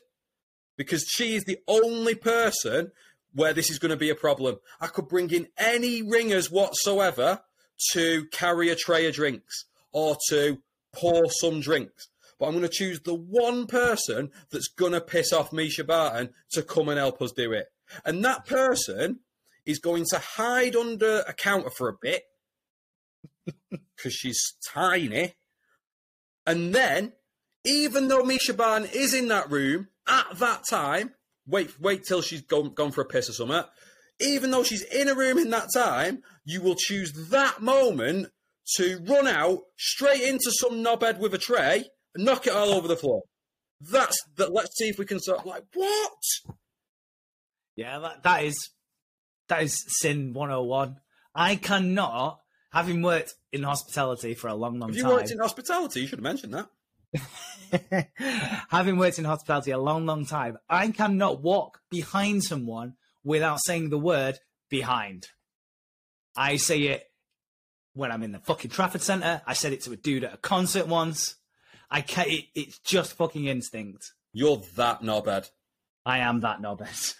because she is the only person where this is going to be a problem. I could bring in any ringers whatsoever to carry a tray of drinks or to pour some drinks. But I'm going to choose the one person that's going to piss off Mischa Barton to come and help us do it. And that person is going to hide under a counter for a bit because she's tiny. And then, even though Mischa Barton is in that room at that time, wait, wait till she's gone, gone for a piss or something. Even though she's in a room in that time, you will choose that moment to run out straight into some knobhead with a tray and knock it all over the floor. That's that. Let's see if we can sort of like what? Yeah, that, that is that is sin 101. I cannot, having worked in hospitality for a long, long If you time, worked in hospitality, you should have mentioned that. having worked in hospitality a long, long time, I cannot walk behind someone without saying the word behind. I say it when I'm in the fucking Trafford Centre. I said it to a dude at a concert once. I can't, it, it's just fucking instinct. You're that knobhead. I am that knobhead.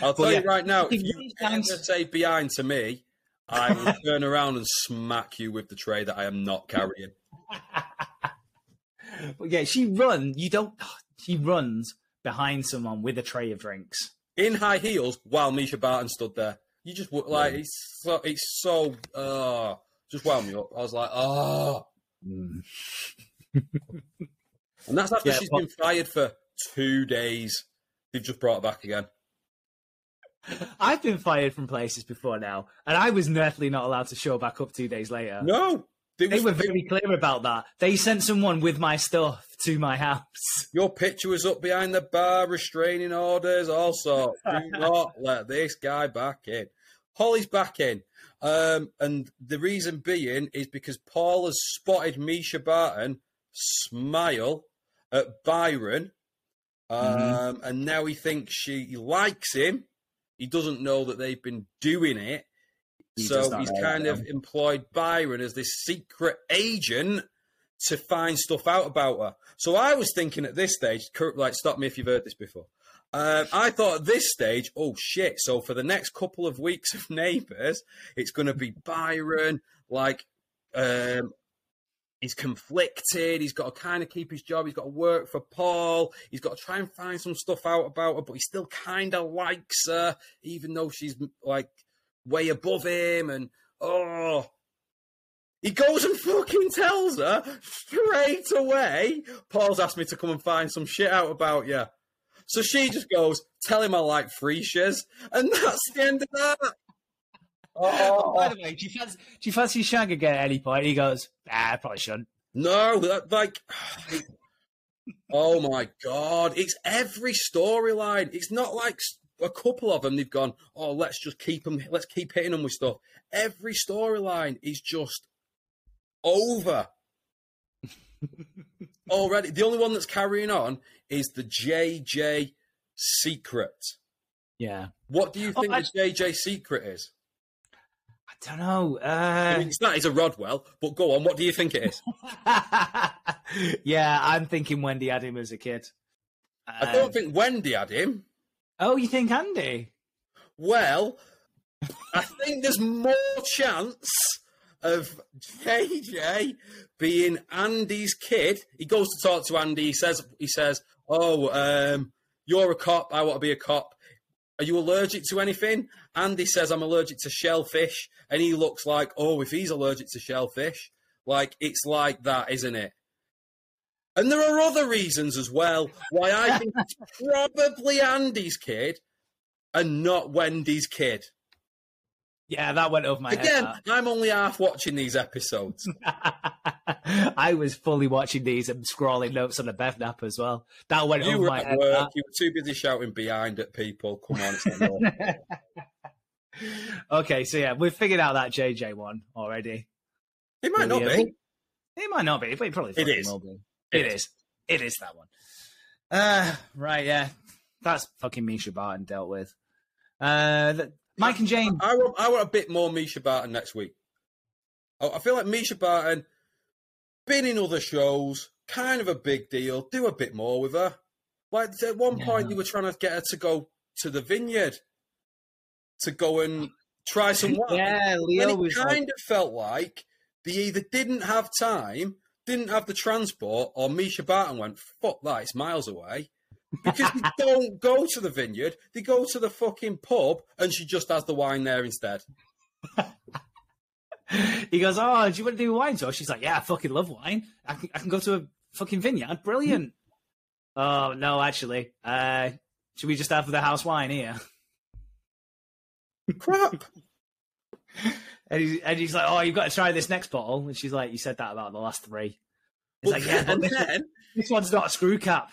I'll tell you yeah. right now, if you ever say behind to me, I will turn around and smack you with the tray that I am not carrying. But yeah, she run. You don't. She runs behind someone with a tray of drinks. in high heels while Mischa Barton stood there. You just like it's so it's so uh just wound me up. I was like, oh, and that's after Yeah, she's but- been fired for two days. They've just brought her back again. I've been fired from places before now, and I was definitely not allowed to show back up two days later. No, they They was- were very clear about that. They sent someone with my stuff to my house. Your picture was up behind the bar, restraining orders. Also, do not let this guy back in. Holly's back in. Um, and the reason being is because Paul has spotted Mischa Barton smile at Byron. Um, And now he thinks she likes him. He doesn't know that they've been doing it. He so he's kind of employed Byron as this secret agent to find stuff out about her. So I was thinking at this stage, like, stop me if you've heard this before. Um, I thought at this stage, oh shit! So for the next couple of weeks of Neighbours, it's going to be Byron. Like, um, he's conflicted. He's got to kind of keep his job. He's got to work for Paul. He's got to try and find some stuff out about her, but he still kind of likes her, even though she's like way above him. And oh, he goes and fucking tells her straight away. Paul's asked me to come and find some shit out about you. So she just goes, tell him I like freesias, and that's the end of that. Oh, By the way, do you fancy, do you fancy Shag again at any point? He goes, ah, I probably shouldn't. No, that, like, oh my god, it's every storyline. It's not like a couple of them. They've gone, oh, let's just keep them. Let's keep hitting them with stuff. Every storyline is just over already. The only one that's carrying on is the JJ secret. Yeah. What do you Oh, think I- the JJ secret is? I don't know. I Uh, mean, it's not. It's a Rodwell, but go on. What do you think it is? yeah, I'm thinking Wendy had him as a kid. I don't Um, think Wendy had him. Oh, you think Andy? Well, I think there's more chance of JJ being Andy's kid. He goes to talk to Andy. He says, "He says, oh, um, you're a cop. I want to be a cop. Are you allergic to anything?" Andy says, "I'm allergic to shellfish," and he looks like, "Oh, if he's allergic to shellfish, like it's like that, isn't it?" And there are other reasons as well why I think it's probably Andy's kid and not Wendy's kid. Yeah, that went over my Again, head. Again, I'm only half watching these episodes. I was fully watching these and scrolling notes on the Bev Nap as well. That went you over my head. work. that. You were too busy shouting behind at people. Come on, okay, so yeah, we've figured out that JJ one already. It might not be. It might not be, but it probably It is. will be. It it is. It is that one. Uh, right, yeah. That's fucking Mischa Barton dealt with. Uh, the, Mike and Jane. I want, I want a bit more Mischa Barton next week. I, I feel like Mischa Barton, been in other shows, kind of a big deal. Do a bit more with her. Like at one point, you were trying to get her to go to the vineyard to go and try some wine. Yeah, Leo And it was kind like, of felt like they either didn't have time, didn't have the transport, or Mischa Barton went, fuck that, it's miles away. Because they don't go to the vineyard, they go to the fucking pub, and she just has the wine there instead. he goes, "Oh, do you want to do wine tour?" She's like, "Yeah, I fucking love wine. I can, I can go to a fucking vineyard. Brilliant." oh no, actually, uh, should we just have the house wine here? Crap. And, he, and he's like, "Oh, you've got to try this next bottle." And she's like, "You said that about the last three. He's But like, "Yeah, but this, then, this one's not a screw cap."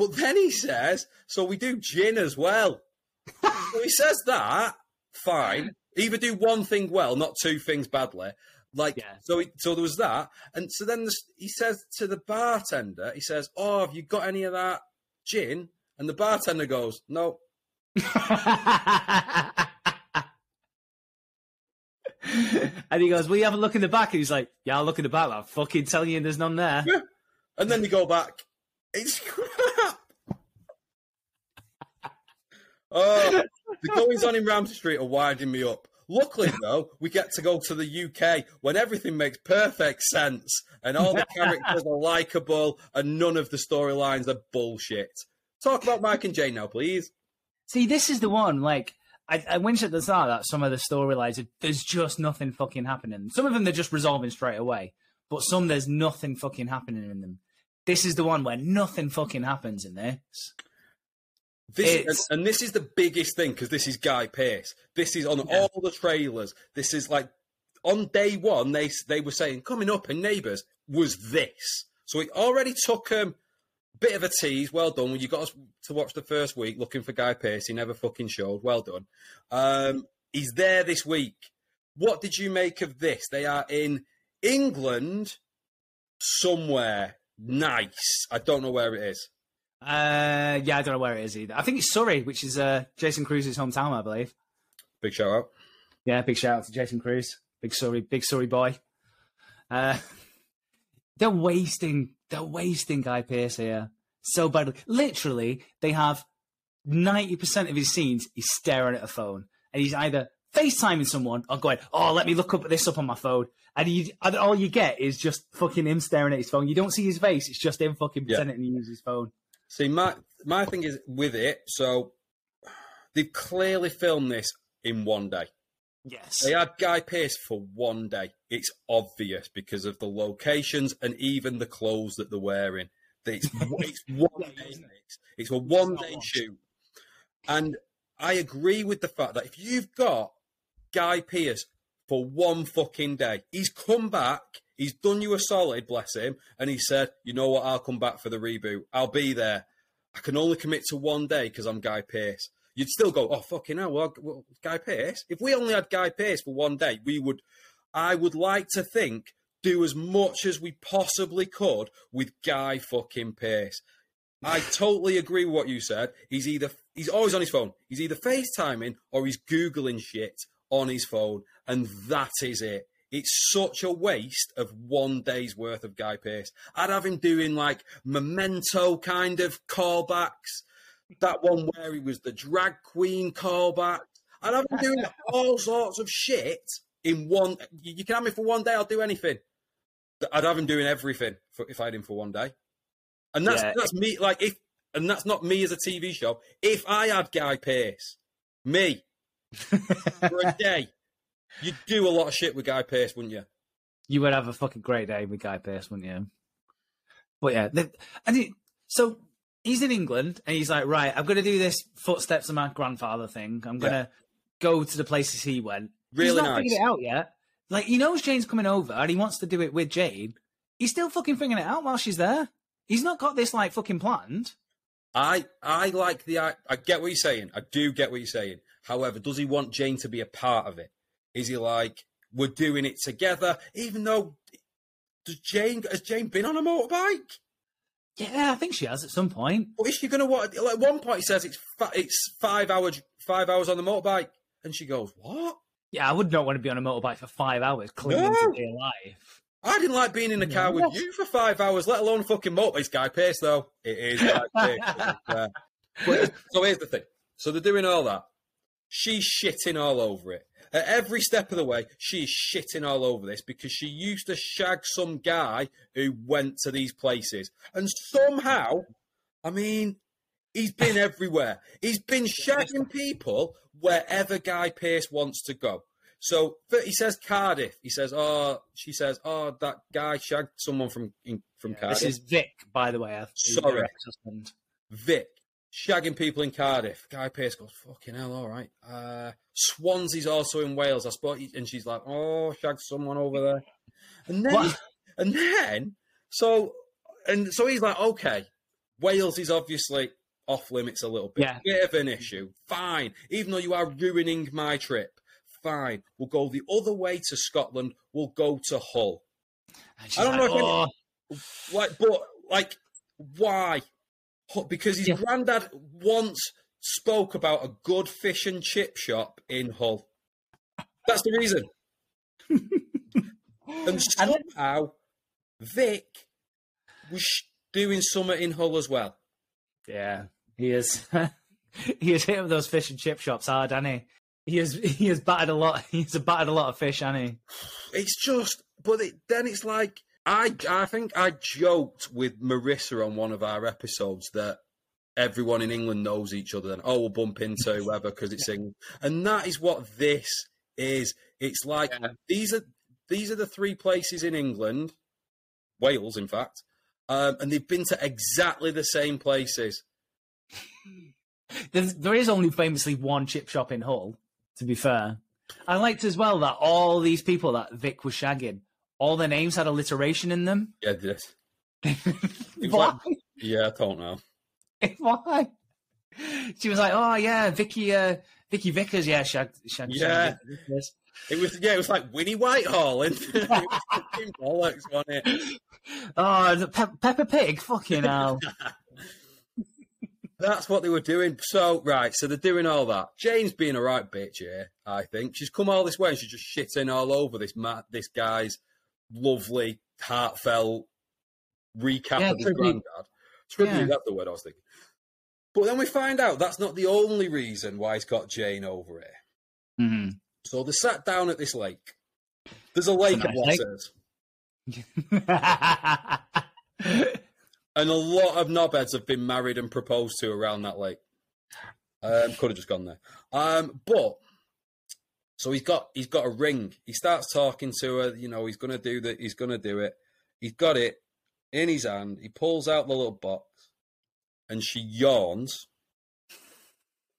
But then he says, so we do gin as well. so he says that, fine. Either do one thing well, not two things badly. Like Yeah. so, he, so there was that, and so then this, he says to the bartender, he says, "Oh, have you got any of that gin?" And the bartender goes, "No." and he goes, "Will you have a look in the back?" And he's like, "Yeah, I'll look in the back. I'm fucking telling you, there's none there." And then they go back. It's crap. Oh, the goings on in Ramsay Street are winding me up. Luckily, though, we get to go to the UK when everything makes perfect sense and all the characters are likable and none of the storylines are bullshit. Talk about Mike and Jane now, please. See, this is the one. Like, I, I mentioned at the start that some of the storylines, there's just nothing fucking happening. Some of them they're just resolving straight away, but some there's nothing fucking happening in them. This is the one where nothing fucking happens in this. This and, and this is the biggest thing because this is Guy Pearce. This is on all the trailers. This is like on day one they they were saying coming up in Neighbours was this. So it already took um bit of a tease. Well done. When you got us to watch the first week looking for Guy Pearce. He never fucking showed. Well done. Um, he's there this week. What did you make of this? They are in England somewhere. Nice. I don't know where it is. Uh, yeah, I don't know where it is either. I think it's Surrey, which is uh, Jason Crewes's hometown, I believe. Big shout out. Yeah, big shout out to Jason Crewes, big Surrey, big Surrey boy. Uh, they're wasting, they're wasting Guy Pearce here so badly. Literally, they have ninety percent of his scenes. He's staring at a phone, and he's either FaceTiming someone or going, "Oh, let me look up this up on my phone," and, he, and all you get is just fucking him staring at his phone. You don't see his face; it's just him fucking Yeah. pretending to use his phone. See, my my thing is with it. So they've clearly filmed this in one day. Yes, They had Guy Pearce for one day. It's obvious because of the locations and even the clothes that they're wearing. It's, it's one day. It's, it's a one day shoot, and I agree with the fact that if you've got Guy Pearce for one fucking day, he's come back. He's done you a solid, bless him, and he said, "You know what? I'll come back for the reboot. I'll be there. I can only commit to one day because I'm Guy Pearce." You'd still go, "Oh fucking hell, well, well, Guy Pearce." If we only had Guy Pearce for one day, we would. I would like to think do as much as we possibly could with Guy fucking Pearce. I totally agree with what you said. He's either he's always on his phone. He's either FaceTiming or he's googling shit on his phone, and that is it. It's such a waste of one day's worth of Guy Pearce. I'd have him doing like memento kind of callbacks, that one where he was the drag queen callback. And I've been doing all sorts of shit in one. You you can have me for one day, I'll do anything. I'd have him doing everything for, if I had him for one day. And that's Yeah. that's me. Like if, and that's not me as a TV show. If I had Guy Pearce, me for a day, you'd do a lot of shit with Guy Pearce, wouldn't you? you would have a fucking great day with Guy Pearce, wouldn't you? But yeah, the, and it, so he's in England and he's like, right, I'm going to do this footsteps of my grandfather thing. I'm going to go to the places he went. Really he's not nice. figured it out yet. Like he knows Jane's coming over and he wants to do it with Jane. He's still fucking figuring it out while she's there. He's not got this like fucking planned. I I like the I, I get what you're saying. I do get what you're saying. However, does he want Jane to be a part of it? Is he like we're doing it together? Even though does Jane has Jane been on a motorbike? Yeah, I think she has at some point. Or is she going to want? Like at one point, he says it's fa- it's five hours five hours on the motorbike, and she goes, "What? Yeah, I would not want to be on a motorbike for five hours clinging No. to life. I didn't like being in the car with you for five hours, let alone fucking motorbike." It's Guy Pearce, though. It is Guy Pearce. Yeah. But- uh, so here's the thing. So they're doing all that. She's shitting all over it. At every step of the way, she's shitting all over this because she used to shag some guy who went to these places. And somehow, I mean, he's been everywhere. He's been shagging people wherever Guy Pearce wants to go. So he says Cardiff. He says, "Oh," she says, "Oh, that guy shagged someone from in, from Cardiff." This is Vic, by the way. Sorry. Vic shagging people in Cardiff. Guy Pearce goes, fucking hell, all right. Uh, Swansea's also in Wales. I spot, you. and she's like, oh, shagged someone over there. And then, and then, so, and so he's like, okay, Wales is obviously off limits a little bit. Yeah. Bit of an issue. Fine. Even though you are ruining my trip. Fine. We'll go the other way to Scotland. We'll go to Hull. I don't like, know if oh, Like, but like, why? Hu- Because his Yeah. granddad once spoke about a good fish and chip shop in Hull. That's the reason. and somehow Vic was sh- doing summer in Hull as well. yeah, he is. he is hit with those fish and chip shops hard, hasn't he? He has. He has battered a lot. He's battered a lot of fish, hasn't he? It's just, but it, then it's like I, I think I joked with Marisa on one of our episodes that everyone in England knows each other. And oh, we'll bump into whoever because it's England, and that is what this is. It's like these are these are the three places in England, Wales, in fact, um, and they've been to exactly the same places. There's, there is only famously one chip shop in Hull. To be fair, I liked as well that all these people that Vic was shagging, all their names had alliteration in them. Yeah. It was Why? like- yeah, I don't know. Why? She was like, "Oh yeah, Vicky, uh, Vicky Vickers, yeah, shag, shag, Yeah. shag It was yeah, it was like Winnie Whitehall and it was bollocks, wasn't it? Oh, Pe- Peppa Pig, fucking hell. That's what they were doing. So, right, so they're doing all that. Jane's being a right bitch here, I think. She's come all this way and she's just shitting all over this ma- this guy's lovely, heartfelt recap Yeah, of his tribute. granddad. Tribute, Yeah. that's the word I was thinking. But then we find out that's not the only reason why he's got Jane over here. Mhm. So they sat down at this lake. There's a lake of nice. And a lot of knobheads have been married and proposed to around that lake. Um, could have just gone there. Um, but so he's got he's got a ring. He starts talking to her. You know, he's gonna do that. He's gonna do it. He's got it in his hand. He pulls out the little box, and she yawns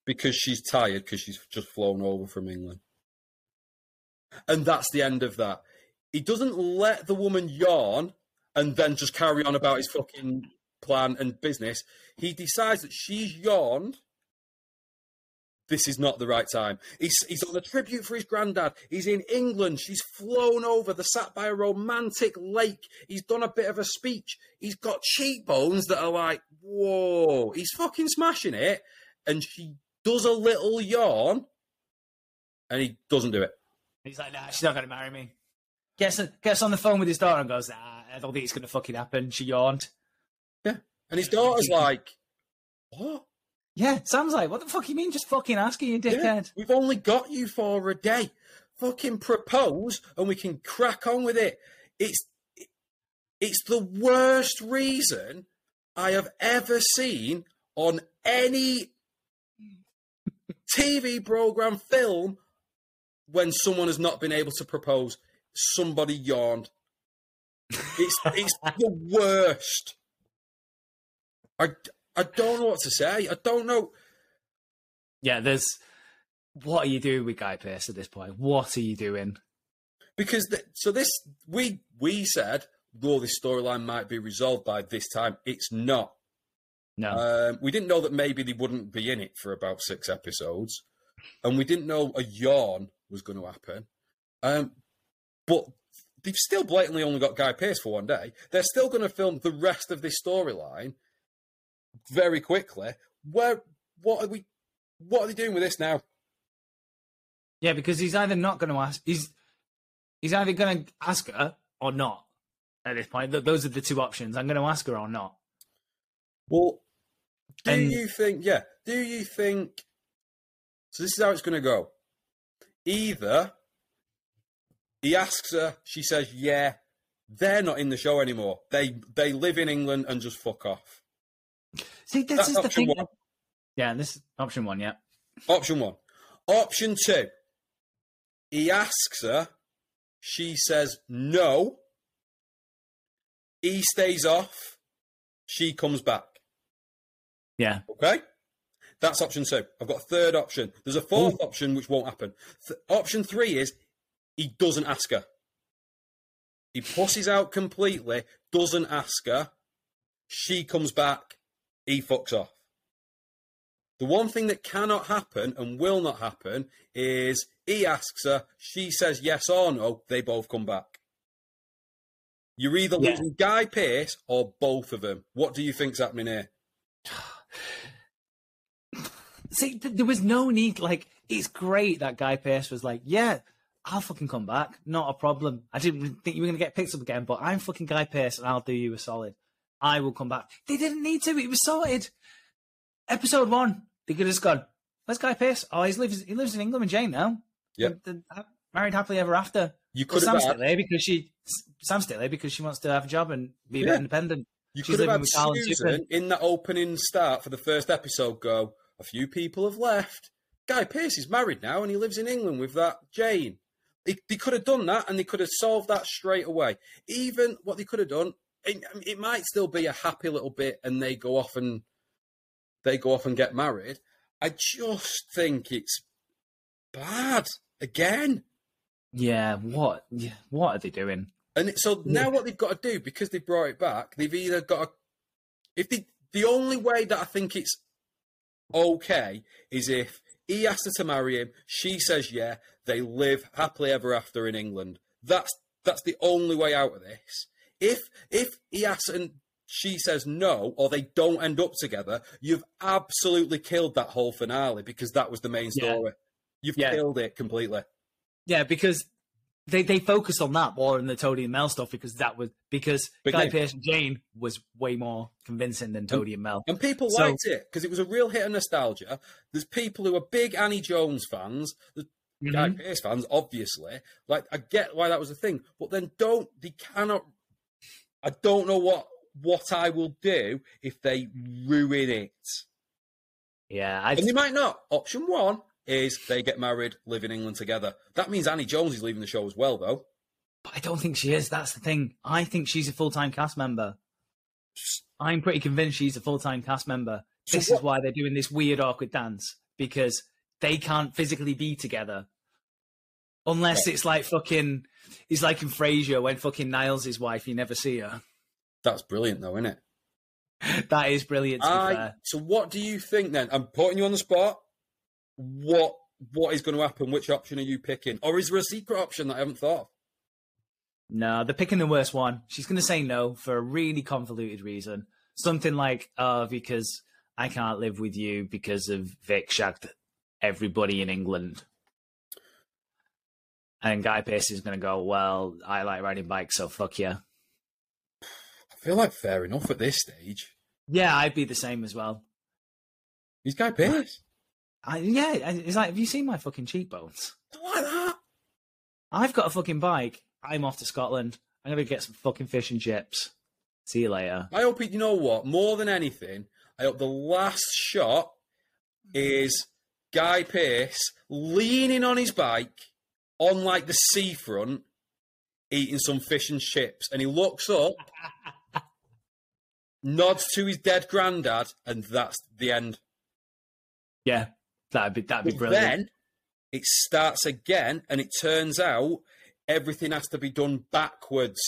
because she's tired because she's just flown over from England. And that's the end of that. He doesn't let the woman yawn and then just carry on about his fucking plan and business. He decides that she's yawned. This is not the right time. He's, he's on a tribute for his granddad. He's in England. She's flown over. They're sat by a romantic lake. He's done a bit of a speech. He's got cheekbones that are like, whoa. He's fucking smashing it. And she does a little yawn. And he doesn't do it. He's like, "Nah, she's not gonna marry me." Gets gets on the phone with his daughter and goes, "Nah, I don't think it's gonna fucking happen." She yawned. Yeah. And his daughter's like, what? Yeah, Sam's like, what the fuck you mean? Just fucking asking you, dickhead. Yeah, we've only got you for a day. Fucking propose, and we can crack on with it. It's it's the worst reason I have ever seen on any TV program, film, when someone has not been able to propose. Somebody yawned. It's it's the worst. I, I don't know what to say. I don't know. Yeah, there's. What are you doing with Guy Pearce at this point? What are you doing? Because the, so this we we said, well, this storyline might be resolved by this time. It's not. No, Um, we didn't know that maybe they wouldn't be in it for about six episodes, and we didn't know a yawn was going to happen. Um, but they've still blatantly only got Guy Pearce for one day. They're still going to film the rest of this storyline very quickly. Where what are we? What are they doing with this now? yeah, because he's either not going to ask. He's he's either going to ask her or not. At this point, those are the two options. I'm going to ask her or not. Well, do And- you think? Yeah, do you think? So this is how it's going to go. Either he asks her, she says, "Yeah." They're not in the show anymore. They they live in England and just fuck off. See, this That's is the option thing. one. Yeah, this is option one. Yeah, Option one. Option two. He asks her. She says no. He stays off. She comes back. yeah. Okay? That's option two. I've got a third option. There's a fourth option which won't happen. Th- option three is he doesn't ask her. He pusses out completely, doesn't ask her. She comes back. He fucks off. The one thing that cannot happen and will not happen is he asks her, she says yes or no, they both come back. You're either Yeah. losing Guy Pearce or both of them. What do you think's happening here? See, th- there was no need. Like, it's great that Guy Pearce was like, "Yeah, I'll fucking come back, not a problem." I didn't think you were going to get picked up again, but I'm fucking Guy Pearce, and I'll do you a solid. I will come back. They didn't need to. It was sorted. Episode one, they could have just gone. Where's Guy Pearce? Oh, he lives. He lives in England with Jane now. They're married happily ever after. You Well, could have Sam's had, still there because she. Sam's still there because she wants to have a job and be a bit independent. you She's could have had Susan in that opening start for the first episode go, a few people have left. Guy Pearce is married now and he lives in England with that Jane. They, they could have done that and they could have solved that straight away. Even what they could have done, it, it might still be a happy little bit and they go off and they go off and get married. I just think it's bad again. Yeah. What? Yeah, what are they doing? And it- so now what they've got to do because they've brought it back, they've either got to, if they, the only way that I think it's okay is if he asks her to marry him, she says yeah, they live happily ever after in England. That's that's the only way out of this. If if he asks and she says no, or they don't end up together, you've absolutely killed that whole finale because that was the main Yeah. story. You've Yeah. killed it completely. Yeah, because they they focused on that more than the Toadie and Mel stuff because that was because Big Guy name. Pearce and Jane was way more convincing than Toadie and Mel. And people So- liked it because it was a real hit of nostalgia. There's people who are big Annie Jones fans, there's Guy Mhm. Pearce fans, obviously. Like, I get why that was a thing, but then don't, they cannot, I don't know what what I will do if they ruin it. Yeah, I And they might not. Option one is they get married, live in England together. That means Annie Jones is leaving the show as well, though. but I don't think she is. That's the thing. I think she's a full time cast member. I'm pretty convinced she's a full time cast member. So This what- is why they're doing this weird awkward dance because they can't physically be together. Unless it's like fucking, it's like in Frasier when fucking Niles' his wife, you never see her. That's brilliant, though, isn't it? That is brilliant. To be I, fair. so what do you think then? I'm putting you on the spot. What what is going to happen? Which option are you picking? Or is there a secret option that I haven't thought of? No, they're picking the worst one. She's going to say no for a really convoluted reason. Something like, oh, because I can't live with you because of Vic shagged everybody in England. And Guy Pearce is going to go, well, I like riding bikes, so fuck you. I feel like fair enough at this stage. Yeah, I'd be the same as well. He's Guy Pearce. I, yeah, it's like, have you seen my fucking cheekbones? I like that. I've got a fucking bike. I'm off to Scotland. I'm gonna get some fucking fish and chips. See you later. I hope it, you know what. More than anything, I hope the last shot is Guy Pearce leaning on his bike on like the seafront, eating some fish and chips, and he looks up, nods to his dead granddad, and that's the end. Yeah, that'd be that'd be But brilliant. then it starts again, and it turns out everything has to be done backwards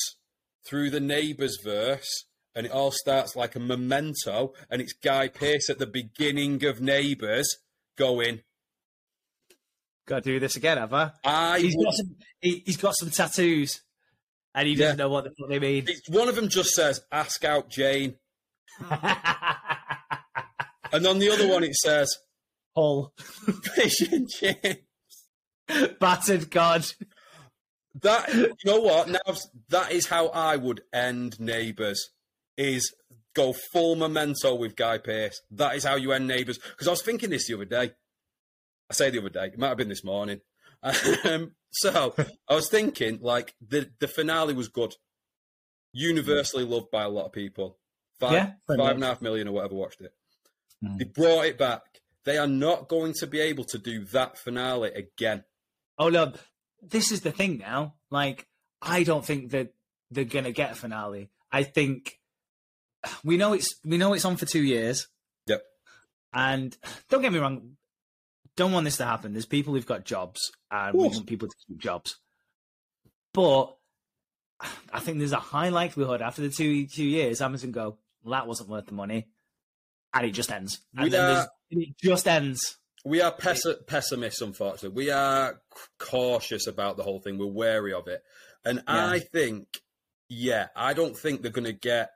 through the neighbours verse, and it all starts like a memento, and it's Guy Pearce at the beginning of Neighbours going, Got to do this again, have I? I. He's would- got some. He, he's got some tattoos, and he doesn't Yeah. know what the fuck they mean. One of them just says, "Ask out Jane," and on the other one it says, Hull, "Fish and chips." battered god. That you know what? Now that is how I would end Neighbours. Is go full memento with Guy Pearce. That is how you end Neighbours. Because I was thinking this the other day. I say the other day. It might have been this morning. Um, so I was thinking, like the the finale was good, universally loved by a lot of people. Five, Yeah, five and a half million or whatever watched it. Mm. They brought it back. They are not going to be able to do that finale again. Oh no, this is the thing now. Like, I don't think that they're gonna get a finale. I think we know it's we know it's on for two years, Yep. and don't get me wrong, don't want this to happen. There's people who've got jobs, and we want people to keep jobs. But I think there's a high likelihood after the two two years, Amazon go, well, that wasn't worth the money, and it just ends. And We then are- it just ends. We are pessi- pessimists, unfortunately. We are cautious about the whole thing. We're wary of it. And I think, yeah, I don't think they're going to get.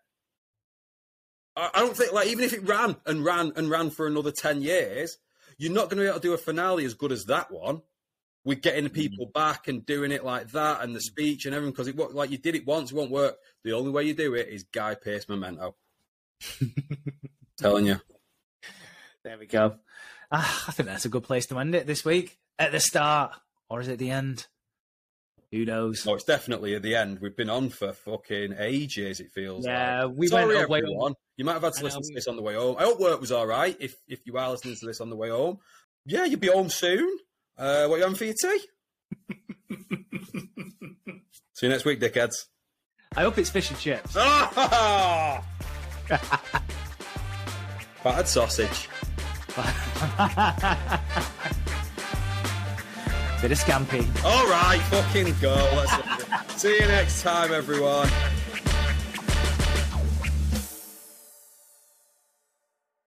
I I don't think, like, even if it ran and ran and ran for another 10 years, you're not going to be able to do a finale as good as that one with getting the people back and doing it like that and the speech and everything because it won't, like you did it once, it won't work. The only way you do it is Guy Pearce memento. Telling you. There we go. Ah, I think that's a good place to end it this week. At the start, or is it the end? Who knows? No, it's definitely at the end. We've been on for fucking ages. It feels. Yeah, like. we Sorry, went everyone. You might have had to I know, listen to this on the way home. I hope work was all right. If if you are listening to this on the way home, yeah, you'll be home soon. Uh, what are you having for your tea? See you next week, dickheads. I hope it's fish and chips. Ah! Battered sausage. Bit of scampi. All right, fucking go. See you next time, everyone.